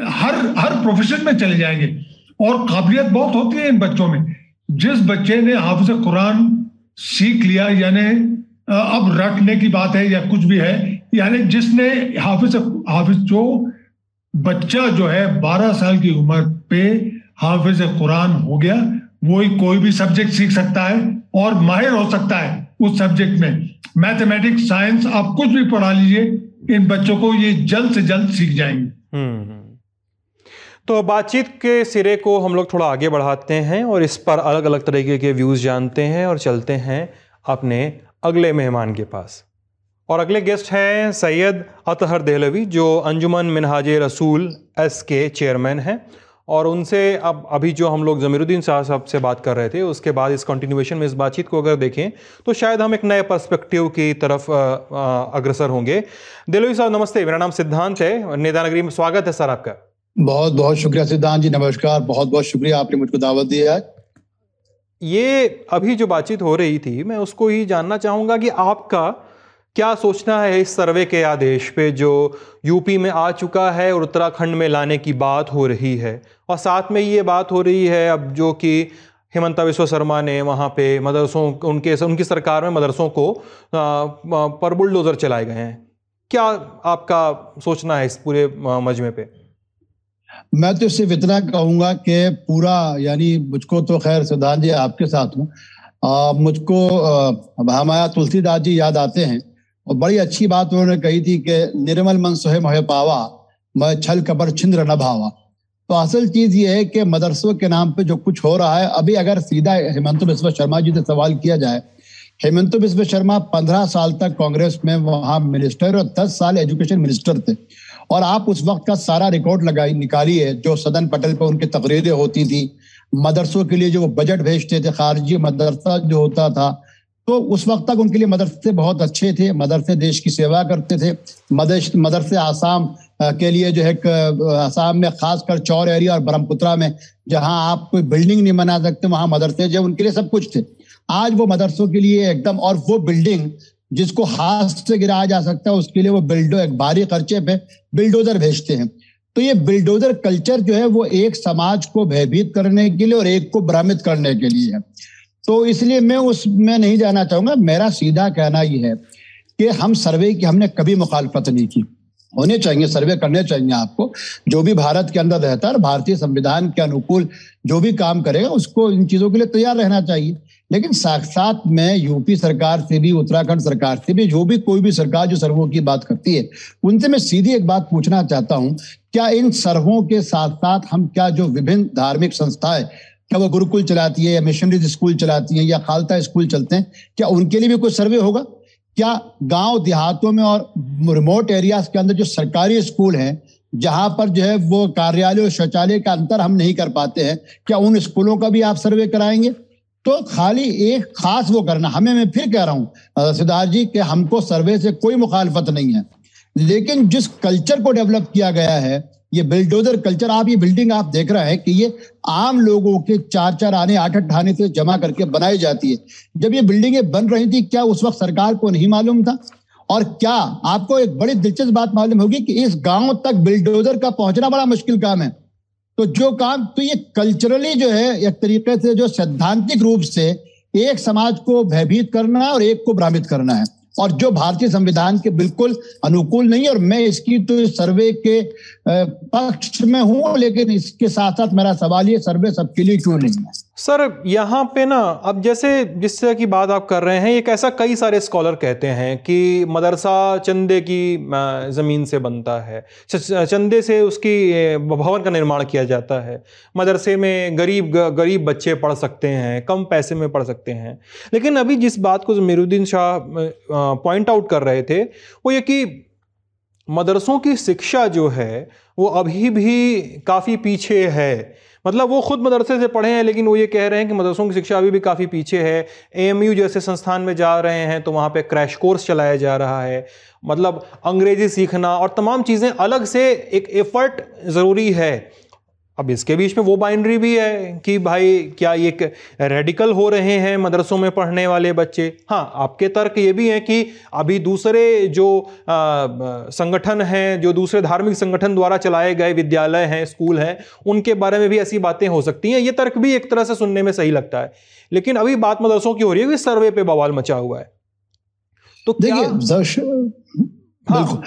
हर हर प्रोफेशन में चले जाएँगे। और काबिलियत बहुत होती है इन बच्चों में। जिस बच्चे ने हाफिज कुरान सीख लिया यानी अब रटने की बात है या कुछ भी है यानी जिसने हाफिज हाफिज जो बच्चा जो है 12 साल की उम्र पे हाफिज कुरान हो गया वो ही कोई भी सब्जेक्ट सीख सकता है और माहिर हो सकता है उस सब्जेक्ट में। मैथमेटिक्स साइंस आप कुछ भी पढ़ा लीजिए इन बच्चों को ये जल्द से जल्द सीख जाएँगे। हम्म, हम्म। तो बातचीत के सिरे को हम लोग थोड़ा आगे बढ़ाते हैं और इस पर अलग अलग तरीके के व्यूज़ जानते हैं और चलते हैं अपने अगले मेहमान के पास। और अगले गेस्ट हैं सैयद अतहर दहलवी, जो अंजुमन मिनहाज रसूल एस के चेयरमैन हैं। और उनसे अब अभी जो हम लोग ज़मीरुद्दीन शाह साहब से बात कर रहे थे, उसके बाद इस कंटिन्यूएशन में इस बातचीत को अगर देखें तो शायद हम एक नए पर्सपेक्टिव की तरफ़ अग्रसर होंगे। दिलवी साहब, नमस्ते। मेरा नाम सिद्धांत है। नेता नगरी में स्वागत है सर आपका। बहुत बहुत शुक्रिया सिद्धांत जी, नमस्कार, बहुत बहुत शुक्रिया, आपने मुझको दावत दी है। ये अभी जो बातचीत हो रही थी, मैं उसको ही जानना चाहूँगा कि आपका क्या सोचना है इस सर्वे के आदेश पे जो यूपी में आ चुका है और उत्तराखंड में लाने की बात हो रही है? और साथ में ये बात हो रही है अब जो कि हेमंता विश्व शर्मा ने वहाँ पे मदरसों, उनके, उनकी सरकार में मदरसों को पर बुलडोज़र चलाए गए हैं। क्या आपका सोचना है इस पूरे मजमे पे? मैं तो सिर्फ़ इतना कहूँगा कि पूरा, यानी मुझको तो खैर सिद्धांत जी, आपके साथ हूँ। मुझको हमारा तुलसीदास जी याद आते हैं, और बड़ी अच्छी बात उन्होंने कही थी कि निर्मल मन सोहे मोहे पावा मैं छल कबर छिंद्र न भावा। तो असल चीज़ ये है कि मदरसों के नाम पे जो कुछ हो रहा है, अभी अगर सीधा हेमंत बिस्व शर्मा जी से सवाल किया जाए, हेमंत बिस्व शर्मा पंद्रह साल तक कांग्रेस में वहाँ मिनिस्टर और दस साल एजुकेशन मिनिस्टर थे। और आप उस वक्त का सारा रिकॉर्ड लगाई निकालिए जो सदन पटल पर उनकी तकरीरें होती थी, मदरसों के लिए जो वो बजट भेजते थे, खारजी मदरसा जो होता था तो उस वक्त तक उनके लिए मदरसे बहुत अच्छे थे, मदरसे देश की सेवा करते थे मदरस मदरसे आसाम के लिए जो है आसाम में खासकर चौर एरिया और ब्रह्मपुत्रा में, जहाँ आप कोई बिल्डिंग नहीं बना सकते, वहाँ मदरसे जो उनके लिए सब कुछ थे। आज वो मदरसों के लिए एकदम, और वो बिल्डिंग जिसको हाथ से गिराया जा सकता है, उसके लिए वो बिल्डो एक भारी खर्चे पे बिल्डोजर भेजते हैं। तो ये बिल्डोजर कल्चर जो है, वो एक समाज को भयभीत करने के लिए और एक को भ्रमित करने के लिए है। तो इसलिए मैं उसमें नहीं जाना चाहूँगा। मेरा सीधा कहना ये है कि हम सर्वे की हमने कभी मुखालफत नहीं की। होने चाहिए, सर्वे करने चाहिए आपको। जो भी भारत के अंदर रहता है भारतीय संविधान के अनुकूल जो भी काम करेगा, उसको इन चीज़ों के लिए तैयार रहना चाहिए। लेकिन साथ साथ में यूपी सरकार से भी, उत्तराखंड सरकार से भी, जो भी कोई भी सरकार जो सर्वों की बात करती है, उनसे मैं सीधी एक बात पूछना चाहता हूँ, क्या इन सर्वों के साथ साथ हम क्या जो विभिन्न धार्मिक संस्थाएँ, क्या वो गुरुकुल चलाती है या मिशनरीज स्कूल चलाती है या खालता स्कूल चलते हैं, क्या उनके लिए भी कोई सर्वे होगा? क्या गाँव देहातों में और रिमोट एरियाज़ के अंदर जो सरकारी स्कूल हैं, जहाँ पर जो है वो कार्यालय और शौचालय का अंतर हम नहीं कर पाते हैं, क्या उन स्कूलों का भी आप सर्वे कराएँगे? तो खाली एक खास वो करना, हमें मैं फिर कह रहा हूँ सिद्धार्थ जी, कि हमको सर्वे से कोई मुखालफत नहीं है। लेकिन जिस कल्चर को डेवलप किया गया है ये बिल्डोजर कल्चर आप ये बिल्डिंग आप देख रहे हैं कि ये आम लोगों के चार चार आने, आठ आठ आने से जमा करके बनाई जाती है। जब ये बिल्डिंगें बन रही थी, क्या उस वक्त सरकार को नहीं मालूम था? और क्या आपको एक बड़ी दिलचस्प बात मालूम होगी कि इस गाँव तक बिल्डोजर का पहुँचना बड़ा मुश्किल काम है। तो जो काम तो ये कल्चरली जो है, एक तरीके से जो सैद्धांतिक रूप से एक समाज को भयभीत करना है और एक को भ्रामित करना है। और जो भारतीय संविधान के बिल्कुल अनुकूल नहीं और मैं इसकी तो सर्वे के पक्ष में हूँ, लेकिन इसके साथ साथ मेरा सवाल ये, सर्वे सबके लिए क्यों नहीं है? सर, यहाँ पे ना, अब जैसे जिस तरह की बात आप कर रहे हैं, एक ऐसा कई सारे स्कॉलर कहते हैं कि मदरसा चंदे की ज़मीन से बनता है चंदे से उसकी भवन का निर्माण किया जाता है। मदरसे में गरीब गरीब बच्चे पढ़ सकते हैं, कम पैसे में पढ़ सकते हैं। लेकिन अभी जिस बात को मीरुद्दीन शाह पॉइंट आउट कर रहे थे, वो ये कि मदरसों की शिक्षा जो है, वो अभी भी काफ़ी पीछे है। मतलब वो खुद मदरसे से पढ़े हैं, लेकिन वो ये कह रहे हैं कि मदरसों की शिक्षा अभी भी काफ़ी पीछे है। एएमयू जैसे संस्थान में जा रहे हैं तो वहाँ पर क्रैश कोर्स चलाया जा रहा है। मतलब अंग्रेज़ी सीखना और तमाम चीज़ें अलग से एक एफर्ट ज़रूरी है। अब इसके बीच में वो बाइंड्री भी है कि भाई क्या ये रेडिकल हो रहे हैं मदरसों में पढ़ने वाले बच्चे? हाँ आपके तर्क ये भी हैं कि अभी दूसरे जो संगठन हैं जो दूसरे धार्मिक संगठन द्वारा चलाए गए विद्यालय हैं स्कूल हैं उनके बारे में भी ऐसी बातें हो सकती हैं। ये तर्क भी एक तरह से सुनने में सही लगता है। लेकिन अभी बात मदरसों की हो रही है कि सर्वे पे बवाल मचा हुआ है। तो देखिए हाँ,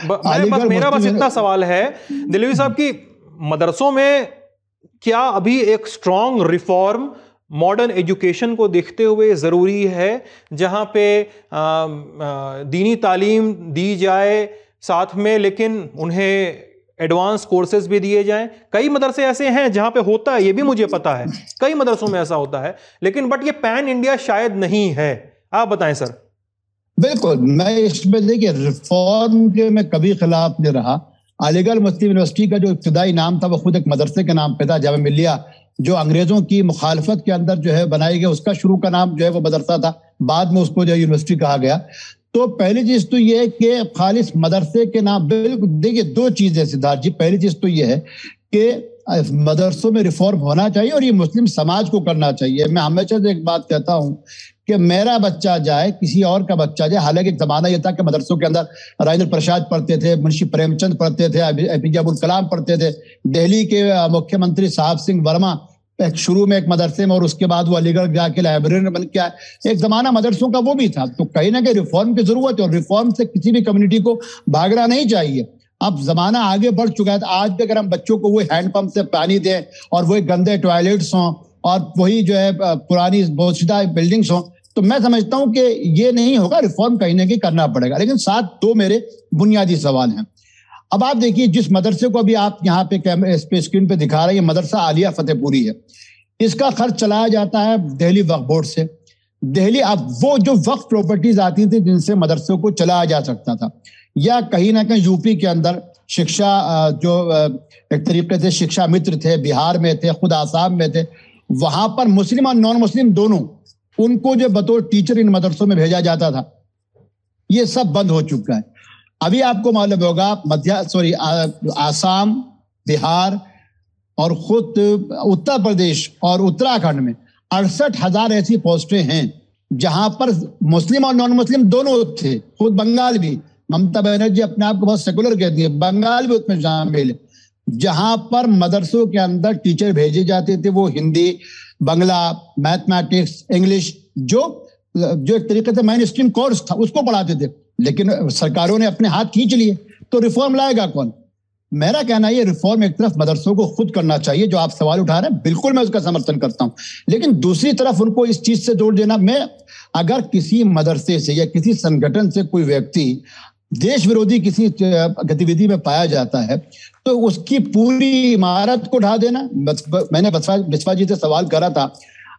मेरा बस इतना सवाल है दिलवी साहब की मदरसों में क्या अभी एक स्ट्रॉन्ग रिफॉर्म मॉडर्न एजुकेशन को देखते हुए ज़रूरी है, जहाँ पे दीनी तालीम दी जाए साथ में, लेकिन उन्हें एडवांस कोर्सेज भी दिए जाएँ? कई मदरसे ऐसे हैं जहाँ पे होता है, ये भी मुझे पता है। कई मदरसों में ऐसा होता है, लेकिन बट ये पैन इंडिया शायद नहीं है। आप बताएँ सर बिल्कुल, मैं इसमें, देखिए रिफॉर्म के मैं कभी खिलाफ नहीं रहा। अलीगढ़ मुस्लिम यूनिवर्सिटी का जो इब्तदाई नाम था, वो खुद एक मदरसे के नाम पे था जाम मिलिया, जो अंग्रेज़ों की मुखालफत के अंदर जो है बनाई गई, उसका शुरू का नाम जो है वो मदरसा था। बाद में उसको जो है यूनिवर्सिटी कहा गया। तो पहली चीज़ तो ये है कि खालिश मदरसे के नाम, बिल्कुल, देखिए, दो चीज़ें सिद्धार्थ जी, पहली चीज़ तो ये है कि मदरसों में रिफॉर्म होना चाहिए और ये मुस्लिम समाज को करना चाहिए। मैं हमेशा से एक बात कहता हूँ कि मेरा बच्चा जाए, किसी और का बच्चा जाए, हालाँकि एक जमाना यह था कि मदरसों के अंदर राजेंद्र प्रसाद पढ़ते थे, मुंशी प्रेमचंद पढ़ते थे ए एपीजे अबुल कलाम पढ़ते थे। दिल्ली के मुख्यमंत्री साहब सिंह वर्मा एक शुरू में एक मदरसे में और उसके बाद वो अलीगढ़ जाके लाइब्रेरी बन के आए। एक जमाना मदरसों का वो भी था। तो कहीं ना कहीं रिफॉर्म की ज़रूरत है और रिफॉर्म से किसी भी कम्युनिटी को भागना नहीं चाहिए। अब जमाना आगे बढ़ चुका है तो आज भी अगर हम बच्चों को वही हैंडपंप से पानी दें और वही गंदे टॉयलेट्स हों और वही जो है पुरानी बोचदा बिल्डिंग्स हों तो मैं समझता हूँ कि ये नहीं होगा रिफॉर्म कहीं ना कहीं करना पड़ेगा। लेकिन साथ दो मेरे बुनियादी सवाल हैं। अब आप देखिए, जिस मदरसे को अभी आप यहाँ पे कैमरे स्क्रीन पे दिखा रहे हैं मदरसा आलिया फतेहपुरी है। इसका खर्च चलाया जाता है दिल्ली वक्फ बोर्ड से। दिल्ली, अब वो जो वक्फ प्रॉपर्टीज़ आती थी जिनसे मदरसों को चलाया जा सकता था, या कहीं ना कहीं यूपी के अंदर शिक्षा जो एक तरीके से शिक्षा मित्र थे, बिहार में थे, खुद आसाम में थे, वहाँ पर मुस्लिम और नॉन मुस्लिम दोनों, उनको जो बतौर टीचर इन मदरसों में भेजा जाता था, ये सब बंद हो चुका है। अभी आपको मालूम होगा, मध्य सॉरी आसाम, बिहार और खुद उत्तर प्रदेश और उत्तराखंड में अड़सठ हज़ार ऐसी पोस्टें हैं, जहाँ पर मुस्लिम और नॉन मुस्लिम दोनों थे, खुद बंगाल भी। ममता बनर्जी अपने आप को बहुत सेकुलर कहती है, बंगाल भी उसमें शामिल। है जहाँ पर मदरसों के अंदर टीचर भेजे जाते थे, वो हिंदी, बंगला मैथमेटिक्स इंग्लिश जो जो एक तरीके से मेन स्ट्रीम कोर्स था, उसको पढ़ाते थे। लेकिन सरकारों ने अपने हाथ खींच लिए तो रिफॉर्म लाएगा कौन? मेरा कहना ये रिफॉर्म एक तरफ़ मदरसों को खुद करना चाहिए, जो आप सवाल उठा रहे हैं, बिल्कुल मैं उसका समर्थन करता हूँ। लेकिन दूसरी तरफ़ उनको इस चीज़ से जोड़ देना, मैं अगर किसी मदरसे से या किसी संगठन से कोई व्यक्ति देश विरोधी किसी गतिविधि में पाया जाता है तो उसकी पूरी इमारत को ढा देना। मैंने बिस्वा जी से सवाल करा था,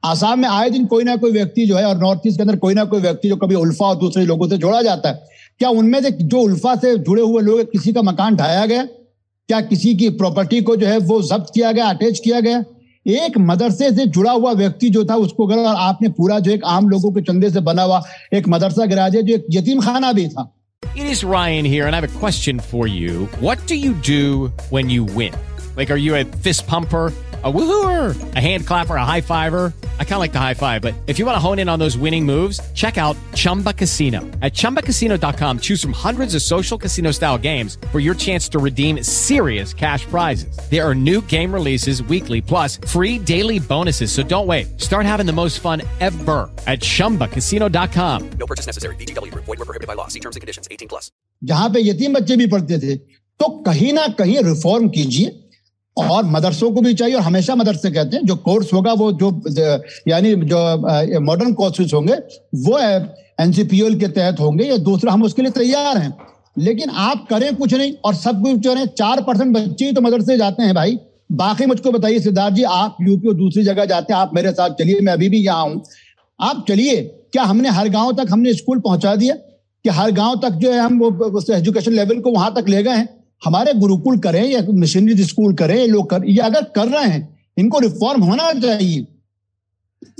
आसाम में आए दिन कोई ना कोई व्यक्ति जो है, और नॉर्थ ईस्ट के अंदर कोई ना कोई व्यक्ति जो कभी उल्फा और दूसरे लोगों से जोड़ा जाता है, क्या उनमें से जो उल्फा से जुड़े हुए लोग किसी का मकान ढाया गया? क्या किसी की प्रॉपर्टी को जो है वो जब्त किया गया अटैच किया गया एक मदरसे से जुड़ा हुआ व्यक्ति जो था उसको अगर आपने पूरा जो एक आम लोगों के चंदे से बना हुआ एक मदरसा गिरा दिया जो एक यतीम खाना भी था It is Ryan here, and I have a question for you. What? Like, are you a fist pumper? a woohooer, a hand clapper, a high fiver. I kind of like the high five, but if you want to hone in on those winning moves, check out Chumba Casino. At ChumbaCasino.com, choose from hundreds of social casino style games for your chance to redeem serious cash prizes. There are new game releases weekly, plus free daily bonuses. So don't wait. Start having the most fun ever at ChumbaCasino.com. No purchase necessary. BGW. Void were prohibited by law. See terms and conditions. 18 plus. जहां पे यतीम बच्चे भी पढ़ते थे तो कहीं ना कहीं रिफॉर्म कीजिए और मदरसों को भी चाहिए, और हमेशा मदरसे कहते हैं, जो कोर्स होगा, वो जो यानी जो मॉडर्न कोर्सेज होंगे, वो एनसीपीएल के तहत होंगे, या दूसरा हम उसके लिए तैयार हैं। लेकिन आप करें कुछ नहीं, और सब कुछ करें चार परसेंट बच्चे तो मदरसे जाते हैं भाई। बाकी मुझको बताइए, सिद्धार्थ जी, आप यूपी और दूसरी जगह जाते हैं, आप मेरे साथ चलिए, मैं अभी भी यहाँ हूँ। आप चलिए, क्या हमने हर गाँव तक हमने स्कूल पहुँचा दिया? कि हर गाँव तक जो है, हम वो एजुकेशन लेवल को वहाँ तक ले गए हैं? हमारे गुरुकुल करें या मिशनरी स्कूल करें ये लोग कर या अगर कर रहे हैं इनको रिफॉर्म होना चाहिए।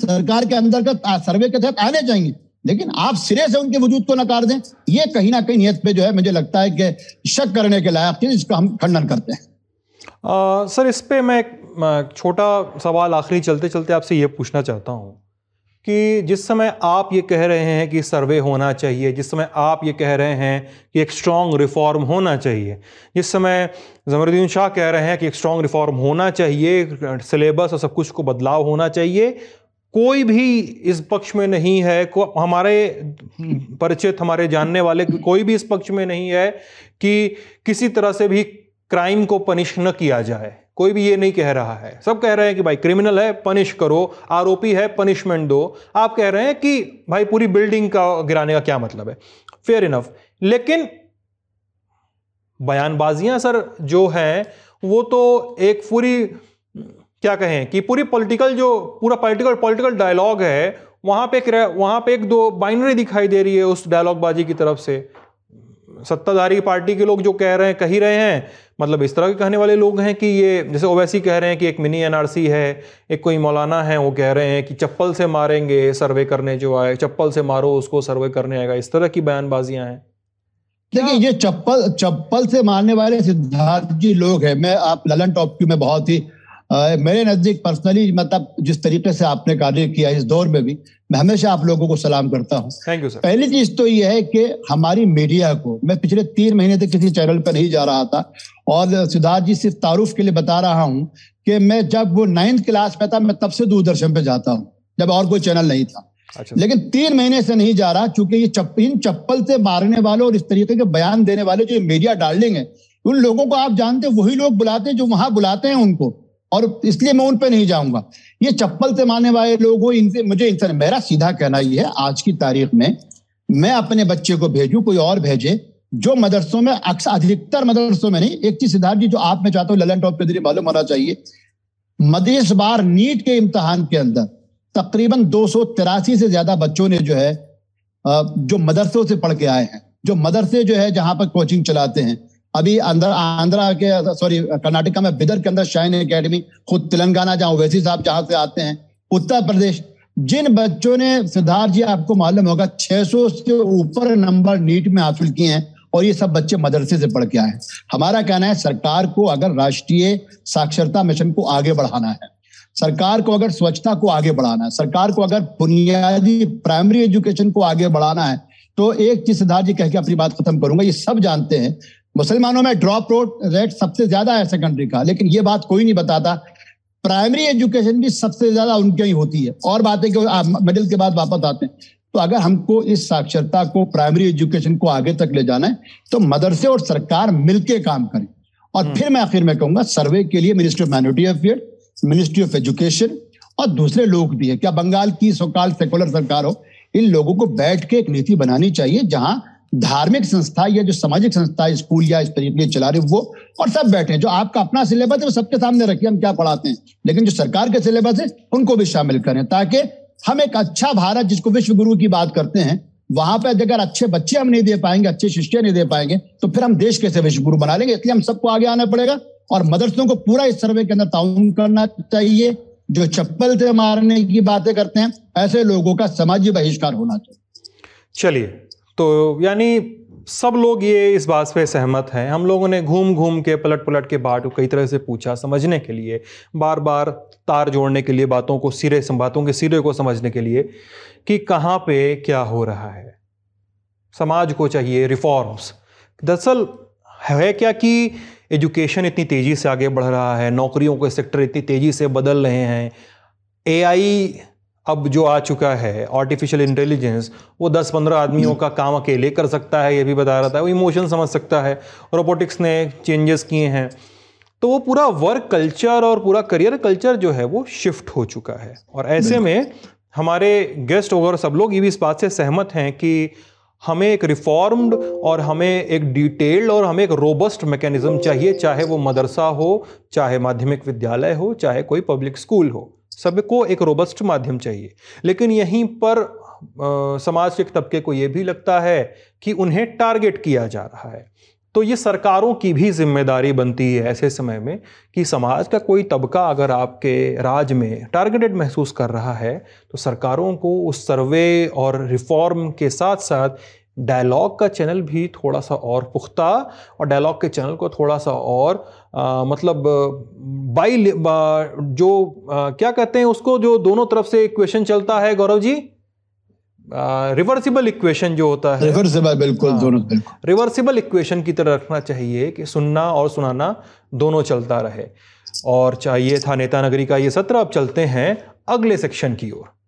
सरकार के अंदर का सर्वे के तहत आने चाहिए। लेकिन आप सिरे से उनके वजूद को नकार दें ये कहीं ना कहीं नियत पे जो है मुझे लगता है कि शक करने के लायक चीज़ इसका हम खंडन करते हैं। आ, सर इस पे मैं एक छोटा सवाल आखिरी चलते चलते आपसे ये पूछना चाहता हूँ। कि जिस समय आप ये कह रहे हैं कि सर्वे होना चाहिए, जिस समय आप ये कह रहे हैं कि एक स्ट्रॉन्ग रिफॉर्म होना चाहिए, जिस समय जमरुद्दीन शाह कह रहे हैं कि एक स्ट्रॉन्ग रिफॉर्म होना चाहिए सिलेबस और सब कुछ को बदलाव होना चाहिए, कोई भी इस पक्ष में नहीं है, को हमारे परिचित, हमारे जानने वाले, कोई भी इस पक्ष में नहीं है कि किसी तरह से भी क्राइम को पनिश न किया जाए। कोई भी ये नहीं कह रहा है। सब कह रहे हैं कि भाई क्रिमिनल है पनिश करो, आरोपी है पनिशमेंट दो। आप कह रहे हैं कि भाई पूरी बिल्डिंग का गिराने का क्या मतलब है? फेयर इनफ लेकिन बयानबाजियाँ सर जो हैं, वो तो एक पूरी, क्या कहें, कि पूरी पॉलिटिकल जो, पूरा पॉलिटिकल पॉलिटिकल डायलॉग है, वहाँ पे वहाँ पे एक दो बाइनरी दिखाई दे रही है उस डायलॉग बाजी की तरफ़ से। सत्ताधारी पार्टी के लोग जो कह रहे हैं कही रहे हैं। मतलब इस तरह के कहने वाले लोग हैं कि ये जैसे ओवैसी कह रहे हैं कि एक मिनी एनआरसी है एक कोई मौलाना है वो कह रहे हैं कि चप्पल से मारेंगे सर्वे करने जो आए चप्पल से मारो उसको सर्वे करने आएगा। इस तरह की बयानबाजियाँ हैं। देखिए ये चप्पल चप्पल से मारने वाले सिद्धार्थ जी लोग हैं। मैं आप ललन टॉप मैं बहुत ही आ, मेरे नज़दीक पर्सनली मतलब जिस तरीके से आपने कार्य किया इस दौर में भी मैं हमेशा आप लोगों को सलाम करता हूँ। थैंक यू सर पहली चीज़ तो यह है कि हमारी मीडिया को मैं पिछले तीन महीने तक किसी चैनल पर नहीं जा रहा था और सिद्धार्थ जी सिर्फ़ तारुफ के लिए बता रहा हूँ कि मैं जब वो नाइन्थ क्लास में था मैं तब से दूरदर्शन पे जाता हूँ जब और कोई चैनल नहीं था। अच्छा। लेकिन तीन महीने से नहीं जा रहा क्योंकि ये चप, इन चप्पल से मारने वाले और इस तरीके के बयान देने वाले जो मीडिया डार्लिंग है उन लोगों को आप जानते वही लोग बुलाते हैं जो वहाँ बुलाते हैं उनको। और इसलिए मैं उन पे नहीं जाऊँगा। ये चप्पल से मारने वाले लोग हो इनसे मुझे इनसे मेरा सीधा कहना ये है, आज की तारीख में मैं अपने बच्चे को भेजू, कोई और भेजे, जो मदरसों में अक्सर अधिकतर मदरसों में नहीं, एक चीज़ सिद्धार्थ जी, जो आप में चाहते हो, ललन टॉप के ज़रिए मालूम होना चाहिए, मदेश बार नीट के इम्तहान के अंदर तकरीबन दो सौ तिरासी से ज़्यादा बच्चों ने जो है जो मदरसों से पढ़ के आए हैं, जो मदरसे जो है, जहाँ पर कोचिंग चलाते हैं अभी अंदर, आंध्रा के सॉरी कर्नाटका में बिदर के अंदर शाइन एकेडमी खुद तेलंगाना जहाँ ओवैसी साहब जहाँ से आते हैं, उत्तर प्रदेश। जिन बच्चों ने, सिद्धार्थ जी, आपको मालूम होगा 600 से ऊपर नंबर नीट में हासिल किए हैं और ये सब बच्चे मदरसे से पढ़ के आए हमारा कहना है, सरकार को अगर राष्ट्रीय साक्षरता मिशन को आगे बढ़ाना है, सरकार को अगर स्वच्छता को आगे बढ़ाना है, सरकार को अगर बुनियादी प्राइमरी एजुकेशन को आगे बढ़ाना है तो एक चीज़ सिद्धार्थ जी कह के अपनी बात खत्म करूँगा, ये सब जानते हैं। मुसलमानों में ड्रॉप रोड रेट सबसे ज़्यादा है सेकेंडरी का लेकिन ये बात कोई नहीं बताता। प्राइमरी एजुकेशन भी सबसे ज़्यादा उनके ही होती है। और बात है कि मिडिल के बाद वापस आते हैं। तो अगर हमको इस साक्षरता को प्राइमरी एजुकेशन को आगे तक ले जाना है तो मदरसे और सरकार मिलके काम करें। और फिर मैं आखिर में कहूँगा सर्वे के लिए ministry of minority affair ministry of education और दूसरे लोग भी है। क्या बंगाल की सोकाल सेकुलर सरकार हो इन लोगों को बैठ के एक नीति बनानी चाहिए जहाँ धार्मिक संस्था या जो सामाजिक संस्था स्कूल या इस तरीके चला रहे वो और सब बैठे जो आपका अपना सिलेबस है, वो सबके सामने रखिए, हम क्या पढ़ाते हैं? लेकिन जो सरकार के सिलेबस है, उनको भी शामिल करें, ताकि हम एक अच्छा भारत, जिसको विश्व गुरु की बात करते हैं, वहाँ पर अगर अच्छे बच्चे हम नहीं दे पाएँगे, अच्छे शिष्य नहीं दे पाएँगे तो फिर हम देश कैसे विश्व गुरु बना लेंगे? इसलिए हम सबको आगे आना पड़ेगा और मदरसों को पूरा इस सर्वे के अंदर ताउन करना चाहिए। जो चप्पल से मारने की बातें करते हैं, ऐसे लोगों का समाजी बहिष्कार होना चाहिए। चलिए तो यानी सब लोग ये इस बात पे सहमत हैं। हम लोगों ने घूम घूम के, पलट पलट के को कई तरह से पूछा समझने के लिए, बार बार तार जोड़ने के लिए बातों को, सिरे, बातों के सिरे को समझने के लिए कि कहाँ पे क्या हो रहा है। समाज को चाहिए रिफॉर्म्स दरअसल है क्या कि एजुकेशन इतनी तेज़ी से आगे बढ़ रहा है, नौकरियों के सेक्टर इतनी तेज़ी से बदल रहे हैं। एआई अब जो आ चुका है आर्टिफिशियल इंटेलिजेंस वो 10-15 आदमियों का काम अकेले कर सकता है ये भी बता रहा था। वो इमोशन समझ सकता है। रोबोटिक्स ने चेंजेस किए हैं। तो वो पूरा वर्क कल्चर और पूरा करियर कल्चर जो है वो शिफ्ट हो चुका है। और ऐसे में हमारे गेस्ट वगैरह सब लोग ये भी इस बात से सहमत हैं कि हमें एक रिफॉर्म्ड और हमें एक डिटेल्ड और हमें एक रोबस्ट मैकेनिज्म चाहिए चाहे वो मदरसा हो चाहे माध्यमिक विद्यालय हो चाहे कोई पब्लिक स्कूल हो। सबको एक रोबस्ट माध्यम चाहिए। लेकिन यहीं पर आ, समाज के तबके को ये भी लगता है कि उन्हें टारगेट किया जा रहा है। तो ये सरकारों की भी ज़िम्मेदारी बनती है ऐसे समय में कि समाज का कोई तबका अगर आपके राज में टारगेटेड महसूस कर रहा है तो सरकारों को उस सर्वे और रिफॉर्म के साथ साथ डायलॉग का चैनल भी थोड़ा सा और पुख्ता और डायलॉग के चैनल को थोड़ा सा और आ, मतलब बाई बा, जो आ, क्या कहते हैं उसको जो दोनों तरफ़ से इक्वेशन चलता है गौरव जी? रिवर्सिबल इक्वेशन जो होता है। रिवर्सिबल बिल्कुल हाँ, दोनों बिल्कुल। रिवर्सिबल इक्वेशन की तरह रखना चाहिए कि सुनना और सुनाना दोनों चलता रहे। और चाहिए था नेता नगरी का ये सत्र अब चलते हैं अगले सेक्शन की ओर।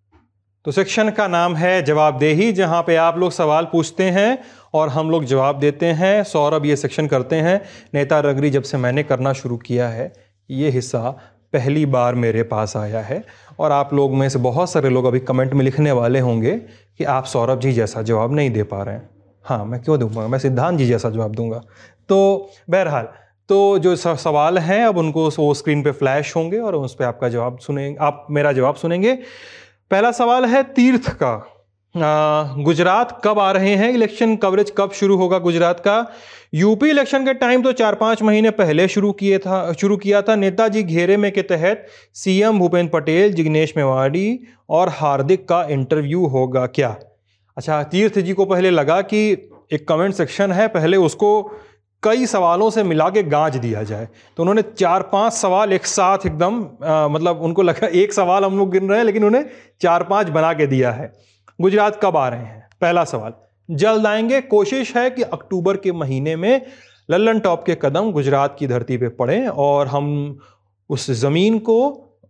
तो सेक्शन का नाम है जवाबदेही, जहाँ पे आप लोग सवाल पूछते हैं और हम लोग जवाब देते हैं। सौरभ ये सेक्शन करते हैं। नेता रगरी जब से मैंने करना शुरू किया है, ये हिस्सा पहली बार मेरे पास आया है और आप लोग में से बहुत सारे लोग अभी कमेंट में लिखने वाले होंगे कि आप सौरभ जी जैसा जवाब नहीं दे पा रहे हैं। हाँ मैं क्यों दूँगा? मैं सिद्धांत जी जैसा जवाब दूँगा। तो बहरहाल तो जो सवाल हैं, अब उनको वो स्क्रीन पे फ्लैश होंगे और उस पर आपका जवाब सुनेंगे आप मेरा जवाब सुनेंगे। पहला सवाल है तीर्थ का। गुजरात कब आ रहे हैं? इलेक्शन कवरेज कब शुरू होगा गुजरात का? यूपी इलेक्शन के टाइम तो चार पाँच महीने पहले शुरू किए था, शुरू किया था नेताजी घेरे में के तहत सीएम भूपेंद्र पटेल, जिग्नेश मेवाड़ी और हार्दिक का इंटरव्यू होगा क्या? अच्छा तीर्थ जी को पहले लगा कि एक कमेंट सेक्शन है, पहले उसको कई सवालों से मिला के गांज दिया जाए। तो उन्होंने चार पाँच सवाल एक साथ एकदम मतलब उनको लगा एक सवाल हम लोग गिन रहे हैं, लेकिन उन्हें चार पाँच बना के दिया है। गुजरात कब आ रहे हैं? पहला सवाल, जल्द आएँगे? कोशिश है कि अक्टूबर के महीने में लल्लन टॉप के कदम गुजरात की धरती पे पड़ें और हम उस ज़मीन को,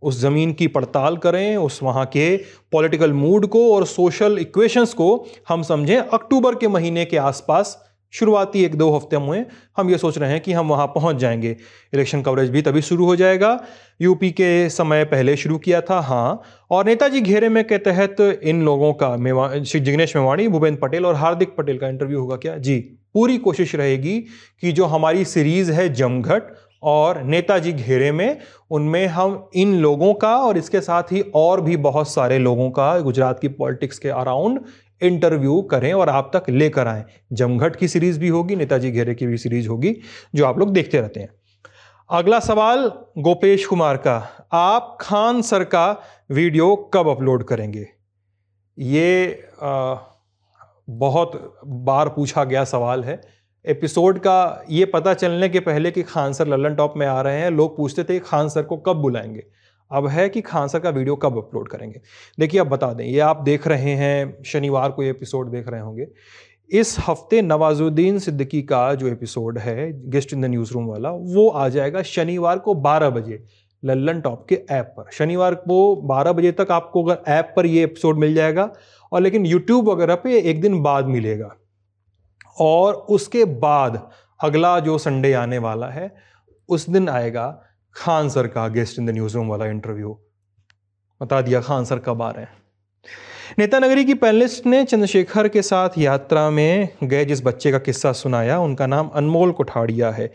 उस ज़मीन की पड़ताल करें, उस वहाँ के पॉलिटिकल मूड को और सोशल इक्वेशंस को हम समझें। अक्टूबर के महीने के आसपास शुरुआती एक दो हफ़्ते में हम ये सोच रहे हैं कि हम वहाँ पहुँच जाएँगे। इलेक्शन कवरेज भी तभी शुरू हो जाएगा। यूपी के समय पहले शुरू किया था हाँ। और नेताजी घेरे में के तहत इन लोगों का, मेवा, श्री जिग्नेश मेवाणी, भूपेंद्र पटेल और हार्दिक पटेल का इंटरव्यू होगा क्या? जी, पूरी कोशिश रहेगी कि जो हमारी सीरीज़ है जमघट और नेताजी घेरे में, उनमें हम इन लोगों का और इसके साथ ही और भी बहुत सारे लोगों का, गुजरात की पॉलिटिक्स के अराउंड इंटरव्यू करें और आप तक लेकर आए। जमघट की सीरीज़ भी होगी नेताजी घेरे की भी सीरीज़ होगी जो आप लोग देखते रहते हैं। अगला सवाल गोपेश कुमार का। आप खान सर का वीडियो कब अपलोड करेंगे? ये आ, बहुत बार पूछा गया सवाल है। एपिसोड का ये पता चलने के पहले कि खान सर लल्लन टॉप में आ रहे हैं। लोग पूछते थे खान सर को कब बुलाएँगे? अब है कि खान सर का वीडियो कब अपलोड करेंगे? देखिए, अब बता दें, ये आप देख रहे हैं, शनिवार को ये एपिसोड देख रहे होंगे। इस हफ़्ते नवाजुद्दीन सिद्दीकी का जो एपिसोड है, guest in the news room वाला, वो आ जाएगा शनिवार को 12 बजे लल्लन टॉप के ऐप पर। शनिवार को 12 बजे तक आपको अगर ऐप पर ये एपिसोड मिल जाएगा, और लेकिन यूट्यूब वगैरह पे एक दिन बाद मिलेगा। और उसके बाद अगला जो संडे आने वाला है, उस दिन आएगा खान सर का guest in the news room वाला इंटरव्यू बता दिया, खान सर कब आ रहे हैं? नेता नगरी की पैनलिस्ट ने चंद्रशेखर के साथ यात्रा में गए जिस बच्चे का किस्सा सुनाया, उनका नाम अनमोल कोठाड़िया है।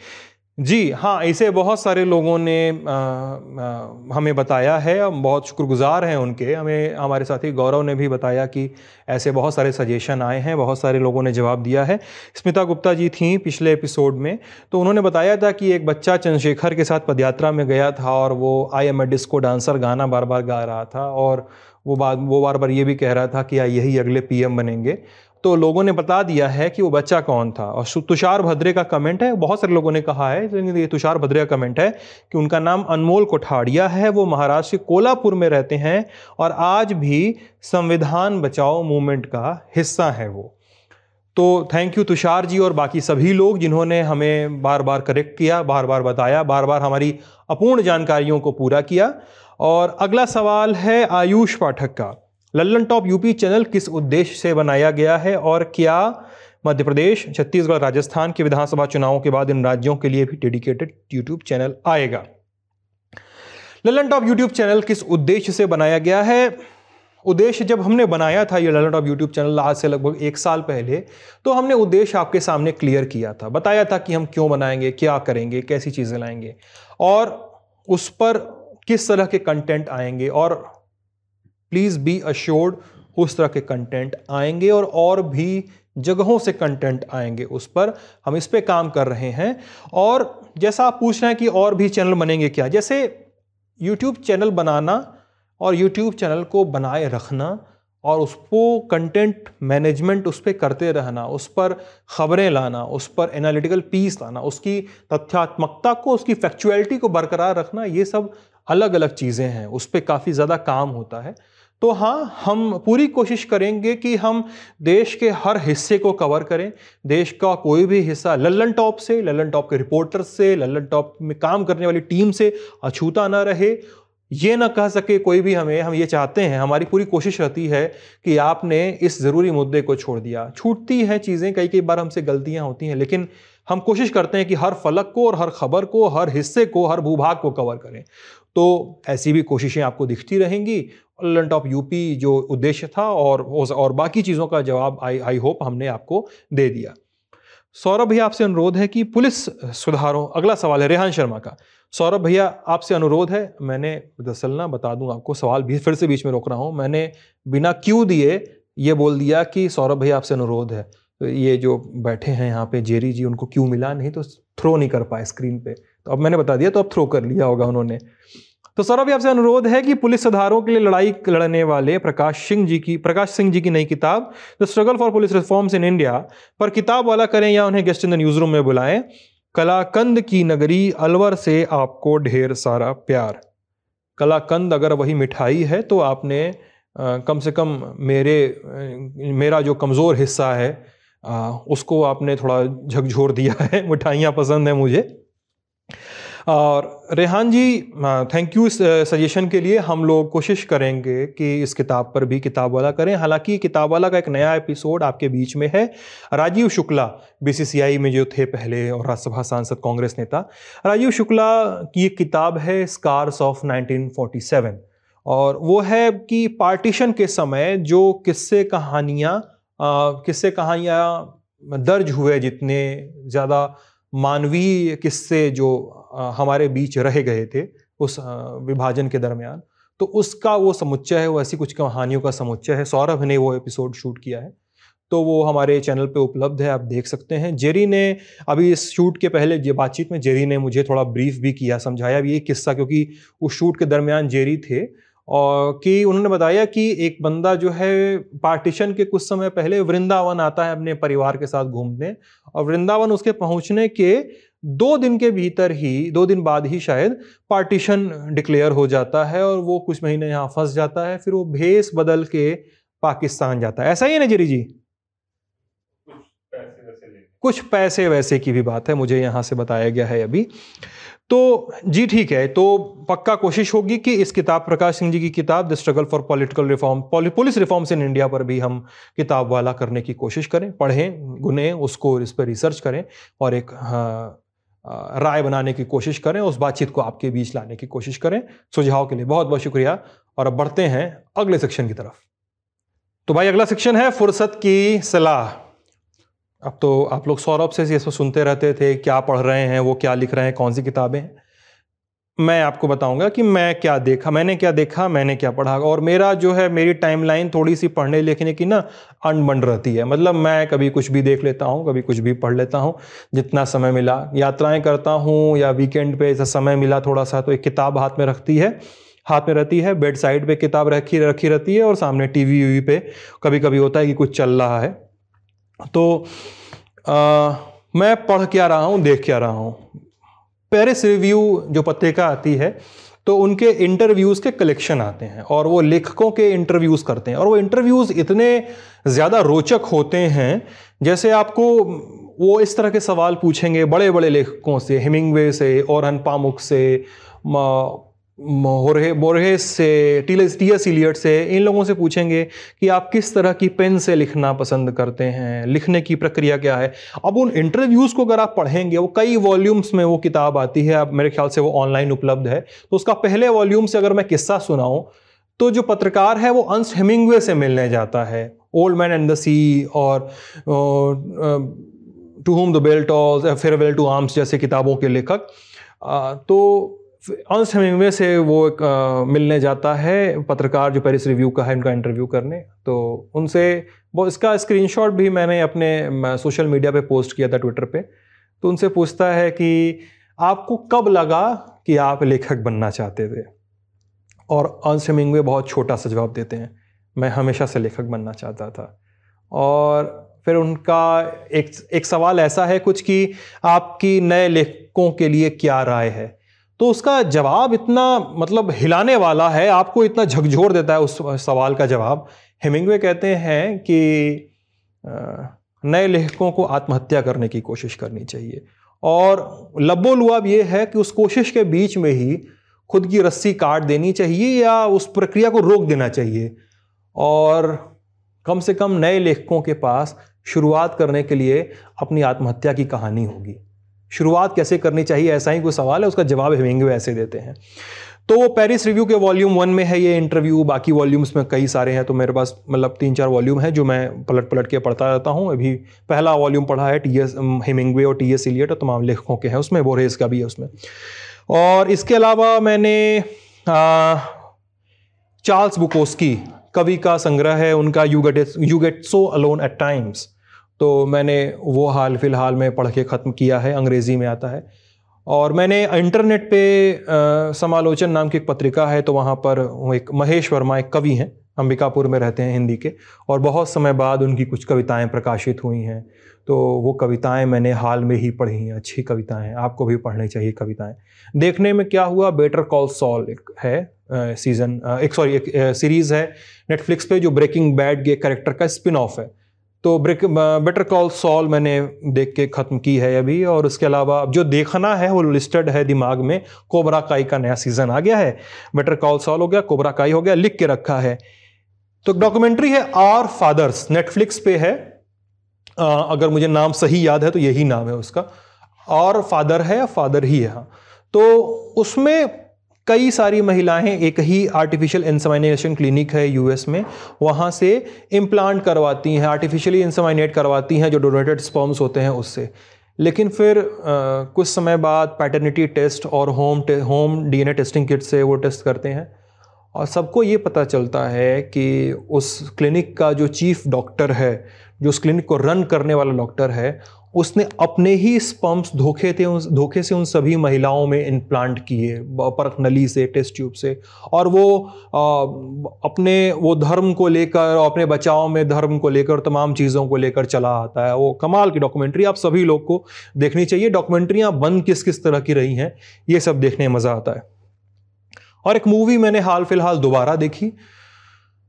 जी हाँ ऐसे बहुत सारे लोगों ने आ, आ, हमें बताया है हम बहुत शुक्रगुजार हैं उनके। हमें हमारे साथी गौरव ने भी बताया कि ऐसे बहुत सारे सजेशन आए हैं बहुत सारे लोगों ने जवाब दिया है। स्मिता गुप्ता जी थी पिछले एपिसोड में तो उन्होंने बताया था कि एक बच्चा चंद्रशेखर के साथ पदयात्रा में गया था और वो I am a disco dancer गाना बार बार गा रहा था और वो बात वो बार बार ये भी कह रहा था कि यही अगले पीएम बनेंगे। तो लोगों ने बता दिया है कि वो बच्चा कौन था। और तुषार भद्रे का कमेंट है। बहुत सारे लोगों ने कहा है ये तुषार भद्रे का कमेंट है कि उनका नाम अनमोल कोठाड़िया है। वो महाराष्ट्र के कोलापुर में रहते हैं और आज भी संविधान बचाओ मूवमेंट का हिस्सा है वो। तो थैंक यू तुषार जी और बाकी सभी लोग जिन्होंने हमें बार बार करेक्ट किया बार बार बताया बार बार हमारी अपूर्ण जानकारियों को पूरा किया। और अगला सवाल है आयुष पाठक का। लल्लन टॉप यूपी चैनल किस उद्देश्य से बनाया गया है और क्या मध्य प्रदेश छत्तीसगढ़, राजस्थान के विधानसभा चुनावों के बाद इन राज्यों के लिए भी डेडिकेटेड यूट्यूब चैनल आएगा? लल्लन टॉप यूट्यूब चैनल किस उद्देश्य से बनाया गया है? उद्देश्य जब हमने बनाया था ये लल्लन टॉप यूट्यूब चैनल आज से लगभग एक साल पहले तो हमने उद्देश्य आपके सामने क्लियर किया था। बताया था कि हम क्यों बनाएँगे, क्या करेंगे, कैसी चीज़ें लाएँगे और उस पर किस तरह के कंटेंट आएँगे और प्लीज़ बी अश्योर्ड उस तरह के कंटेंट आएँगे और और भी जगहों से कंटेंट आएँगे उस पर। हम इस पर काम कर रहे हैं। और जैसा आप पूछ रहे हैं कि और भी चैनल बनेंगे क्या? जैसे यूट्यूब चैनल बनाना और यूट्यूब चैनल को बनाए रखना और उसको कंटेंट मैनेजमेंट उस पर करते रहना, उस पर ख़बरें लाना, उस पर एनालिटिकल पीस लाना, उसकी तथ्यात्मकता को, उसकी फैक्चुअलिटी को बरकरार रखना, ये सब अलग अलग चीज़ें हैं। उस पर काफ़ी ज़्यादा काम होता है। तो हाँ हम पूरी कोशिश करेंगे कि हम देश के हर हिस्से को कवर करें। देश का कोई भी हिस्सा लल्लन टॉप से लल्लन टॉप के रिपोर्टर से लल्लन टॉप में काम करने वाली टीम से अछूता ना रहे। ये ना कह सके कोई भी हमें, हम ये चाहते हैं, हमारी पूरी कोशिश रहती है कि आपने इस ज़रूरी मुद्दे को छोड़ दिया। छूटती हैं चीज़ें, कई कई बार हमसे गलतियाँ होती हैं, लेकिन हम कोशिश करते हैं कि हर फलक को और हर खबर को, हर हिस्से को, हर भूभाग को कवर करें। तो ऐसी भी कोशिशें आपको दिखती रहेंगी लंट ऑफ़ यूपी जो उद्देश्य था और और बाकी चीज़ों का जवाब आई आई होप हमने आपको दे दिया। सौरभ भैया, आपसे अनुरोध है कि पुलिस सुधारों, अगला सवाल है रेहान शर्मा का। सौरभ भैया, आपसे अनुरोध है, मैंने दरअसल ना बता दूँ आपको, सवाल भी फिर से बीच में रोक रहा हूँ, मैंने बिना क्यों दिए ये बोल दिया कि सौरभ भैया, आपसे अनुरोध है। तो ये जो बैठे हैं यहाँ पे, जेरी जी, उनको क्यों मिला? नहीं तो थ्रो नहीं कर पाए स्क्रीन पे। तो अब मैंने बता दिया तो अब थ्रो कर लिया होगा उन्होंने। तो सौरभ आपसे अनुरोध है कि पुलिस सुधारों के लिए लड़ाई लड़ने वाले प्रकाश सिंह जी की, प्रकाश सिंह जी की नई किताब, the struggle for police reforms in India, पर किताब वाला करें या उन्हें guest in the news room में बुलाएँ। कलाकंद की नगरी अलवर से आपको ढेर सारा प्यार। कलाकंद, अगर वही मिठाई है तो आपने कम से कम मेरे मेरा जो कमज़ोर हिस्सा है उसको आपने थोड़ा झकझोर दिया है। मिठाइयाँ पसंद है मुझे। और Rehan ji thank you suggestion के लिए हम लोग कोशिश करेंगे कि इस किताब पर भी किताब वाला करें। हालाँकि किताब वाला का एक नया एपिसोड आपके बीच में है। राजीव शुक्ला बीसीसीआई में जो थे पहले और राज्यसभा सांसद, कांग्रेस नेता। राजीव शुक्ला की एक किताब है स्कार्स ऑफ़ 1947 और वो है कि पार्टीशन के समय जो किस्से कहानियाँ किस्से कहानियाँ दर्ज हुए जितने ज़्यादा मानवीय किस्से जो हमारे बीच रह गए थे उस विभाजन के दरमियान। तो उसका वो समुच्चय है, वो ऐसी कुछ कहानियों का समुच्चय है। सौरभ ने वो एपिसोड शूट किया है। तो वो हमारे चैनल पे उपलब्ध है, आप देख सकते हैं। जेरी ने अभी इस शूट के पहले ये बातचीत में जेरी ने मुझे थोड़ा ब्रीफ भी किया, समझाया भी ये किस्सा, क्योंकि उस शूट के दरमियान जेरी थे। और कि उन्होंने बताया कि एक बंदा जो है पार्टीशन के कुछ समय पहले वृंदावन आता है अपने परिवार के साथ घूमने। और वृंदावन उसके पहुँचने के दो दिन के भीतर ही दो दिन बाद ही शायद पार्टीशन डिक्लेयर हो जाता है और वो कुछ महीने यहाँ फंस जाता है फिर वो भेस बदल के पाकिस्तान जाता है। ऐसा ही है नजरी जी कुछ पैसे वैसे की भी बात है मुझे यहाँ से बताया गया है अभी। तो जी ठीक है तो पक्का कोशिश होगी कि इस किताब प्रकाश सिंह जी की किताब the struggle for political reform police reforms in India पर भी हम किताब वाला करने की कोशिश करें पढ़ें गुने उसको इस पर रिसर्च करें और एक हाँ, राय बनाने की कोशिश करें, उस बातचीत को आपके बीच लाने की कोशिश करें। सुझाव के लिए बहुत बहुत शुक्रिया। और अब बढ़ते हैं अगले सेक्शन की तरफ़। तो भाई, अगला सेक्शन है फुर्सत की सलाह। अब तो आप लोग सौरभ से सुनते रहते थे, क्या पढ़ रहे हैं, वो क्या लिख रहे हैं, कौन सी किताबें हैं? मैं आपको बताऊँगा कि मैं क्या देखा मैंने क्या देखा मैंने क्या पढ़ा। और मेरा जो है मेरी टाइमलाइन थोड़ी सी पढ़ने लिखने की ना अनबन रहती है। मतलब मैं कभी कुछ भी देख लेता हूँ कभी कुछ भी पढ़ लेता हूँ जितना समय मिला। यात्राएँ करता हूँ या वीकेंड पे ऐसा समय मिला थोड़ा सा तो एक किताब हाथ में रखती है हाथ में रहती है बेड साइड पे किताब रखी रखी रहती है और सामने टीवी वी पे कभी कभी होता है कि कुछ चल रहा है। तो आ, मैं पढ़ क्या रहा हूँ देख क्या रहा हूँ। पेरिस रिव्यू जो पत्रिका आती है तो उनके इंटरव्यूज़ के कलेक्शन आते हैं और वो लेखकों के इंटरव्यूज़ करते हैं। और वो इंटरव्यूज़ इतने ज़्यादा रोचक होते हैं, जैसे आपको वो इस तरह के सवाल पूछेंगे बड़े बड़े लेखकों से हिमिंगवे से और पामुक से मोरे बोरहेस से टी एस इलियट से इन लोगों से पूछेंगे कि आप किस तरह की पेन से लिखना पसंद करते हैं, लिखने की प्रक्रिया क्या है। अब उन इंटरव्यूज़ को अगर आप पढ़ेंगे, वो कई वॉल्यूम्स में वो किताब आती है अब मेरे ख्याल से वो ऑनलाइन उपलब्ध है। तो उसका पहले वॉल्यूम से अगर मैं किस्सा सुनाऊँ तो जो पत्रकार है वो अंश हेमिंगवे से मिलने जाता है। Old man and the sea और to whom the bell tolls farewell to arms जैसे किताबों के लेखक। तो अंश हेमिंगवे से वो एक आ, मिलने जाता है पत्रकार जो पेरिस रिव्यू का है उनका इंटरव्यू करने। तो उनसे वो इसका स्क्रीनशॉट भी मैंने अपने सोशल मीडिया पे पोस्ट किया था ट्विटर पे। तो उनसे पूछता है कि आपको कब लगा कि आप लेखक बनना चाहते थे? और अंश हेमिंगवे बहुत छोटा सा जवाब देते हैं मैं हमेशा से लेखक बनना चाहता था। और फिर उनका एक एक सवाल ऐसा है कुछ कि आपकी नए लेखकों के लिए क्या राय है? तो उसका जवाब इतना मतलब हिलाने वाला है, आपको इतना झकझोर देता है उस सवाल का जवाब। हेमिंगवे कहते हैं कि नए लेखकों को आत्महत्या करने की कोशिश करनी चाहिए। और लब्बो लुआब ये है कि उस कोशिश के बीच में ही खुद की रस्सी काट देनी चाहिए या उस प्रक्रिया को रोक देना चाहिए। और कम से कम नए लेखकों के पास शुरुआत करने के लिए अपनी आत्महत्या की कहानी होगी। शुरुआत कैसे करनी चाहिए, ऐसा ही कोई सवाल है, उसका जवाब हेमिंगवे ऐसे देते हैं। तो वो पेरिस रिव्यू के वॉल्यूम वन में है ये इंटरव्यू बाकी वॉल्यूम्स में कई सारे हैं तो मेरे पास मतलब तीन चार वॉल्यूम है जो मैं पलट पलट के पढ़ता रहता हूँ। अभी पहला वॉल्यूम पढ़ा है टी एस हेमिंगवे और टी एस इलियट और तमाम लेखकों के हैं उसमें बोरेस का भी है उसमें। और इसके अलावा मैंने चार्ल्स बुकोस्की कवि का संग्रह है, उनका you get you get so alone at times तो मैंने वो हाल फ़िलहाल में पढ़ के ख़त्म किया है, अंग्रेज़ी में आता है। और मैंने इंटरनेट पे समालोचन नाम की एक पत्रिका है तो वहाँ पर एक महेश वर्मा एक कवि हैं, अंबिकापुर में रहते हैं हिंदी के, और बहुत समय बाद उनकी कुछ कविताएँ प्रकाशित हुई हैं। तो वो कविताएँ मैंने हाल में ही पढ़ी हैं, अच्छी कविताएँ हैं आपको भी पढ़नी चाहिए कविताएँ। देखने में क्या हुआ बेटर कॉल सॉल एक है सीज़न एक सॉरी एक सीरीज़ है नेटफ्लिक्स पे, जो ब्रेकिंग बैड के करेक्टर का स्पिन ऑफ़ है। तो ब्रेक बेटर कॉल सॉल मैंने देख के ख़त्म की है अभी और उसके अलावा अब जो देखना है वो लिस्टेड है दिमाग में कोबरा काई का नया सीज़न आ गया है। बेटर कॉल सॉल हो गया कोबरा काई हो गया लिख के रखा है। तो डॉक्यूमेंट्री है आर फादर्स नेटफ्लिक्स पे है। आ, अगर मुझे नाम सही याद है तो यही नाम है उसका। और फादर है या फादर ही है हाँ। तो उसमें कई सारी महिलाएँ एक ही आर्टिफिशियल इंसमाइनेशन क्लिनिक है यूएस में वहाँ से इम्प्लांट करवाती हैं आर्टिफिशियली इंसमाइनेट करवाती हैं जो डोनेटेड स्पर्म्स होते हैं उससे। लेकिन फिर आ, कुछ समय बाद पैटर्निटी टेस्ट और होम टे, होम डीएनए टेस्टिंग किट से वो टेस्ट करते हैं। और सबको ये पता चलता है कि उस क्लिनिक का जो चीफ डॉक्टर है जो उस क्लिनिक को रन करने वाला डॉक्टर है उसने अपने ही स्पम्प्स धोखे थे उस धोखे से उन सभी महिलाओं में इम्प्लांट किए परख नली से टेस्ट ट्यूब से। और वो आ, अपने वो धर्म को लेकर अपने बचाव में धर्म को लेकर तमाम चीज़ों को लेकर चला आता है। वो कमाल की डॉक्यूमेंट्री आप सभी लोग को देखनी चाहिए। डॉक्यूमेंट्रियाँ बंद किस किस तरह की रही हैं ये सब देखने में मज़ा आता है। और एक मूवी मैंने हाल फ़िलहाल दोबारा देखी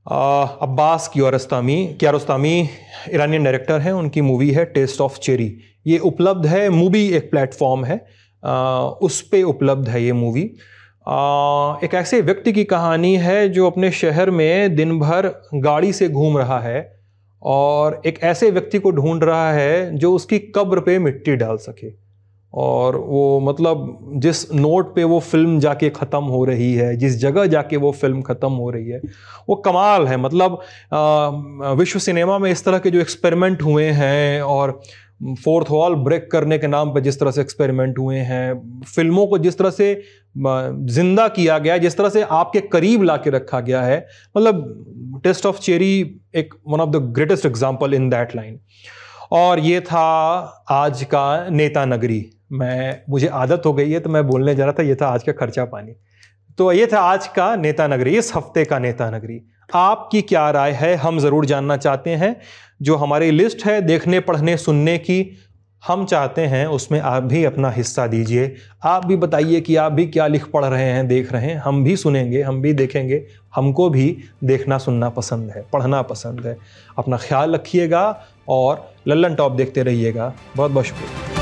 Abbas Kiarostami Kiarostami Iranian director हैं उनकी मूवी है टेस्ट ऑफ़ चेरी ये उपलब्ध है मूवी एक प्लेटफॉर्म है आ, उस पर उपलब्ध है ये मूवी। एक ऐसे व्यक्ति की कहानी है जो अपने शहर में दिन भर गाड़ी से घूम रहा है और एक ऐसे व्यक्ति को ढूंढ रहा है जो उसकी कब्र पे मिट्टी डाल सके। और वो मतलब जिस नोट पे वो फ़िल्म जाके ख़त्म हो रही है, जिस जगह जाके वो फ़िल्म ख़त्म हो रही है, वो कमाल है। मतलब विश्व सिनेमा में इस तरह के जो एक्सपेरिमेंट हुए हैं और फोर्थ वॉल ब्रेक करने के नाम पर जिस तरह से एक्सपेरिमेंट हुए हैं, फ़िल्मों को जिस तरह से ज़िंदा किया गया, जिस तरह से आपके करीब ला के रखा गया है मतलब टेस्ट ऑफ़ चेरी एक one of the greatest example in that line और ये था आज का नेता नगरी। मैं, मुझे आदत हो गई है तो मैं बोलने जा रहा था, ये था आज का खर्चा पानी। तो ये था आज का नेता नगरी, इस हफ़्ते का नेता नगरी। आपकी क्या राय है, हम ज़रूर जानना चाहते हैं। जो हमारी लिस्ट है, देखने, पढ़ने, सुनने की, हम चाहते हैं, उसमें आप भी अपना हिस्सा दीजिए। आप भी बताइए कि आप भी क्या लिख पढ़ रहे हैं, देख रहे हैं। हम भी सुनेंगे, हम भी देखेंगे। हमको भी देखना, सुनना पसंद है, पढ़ना पसंद है। अपना ख्याल रखिएगा और लल्लन टॉप देखते रहिएगा। बहुत बहुत शुक्रिया।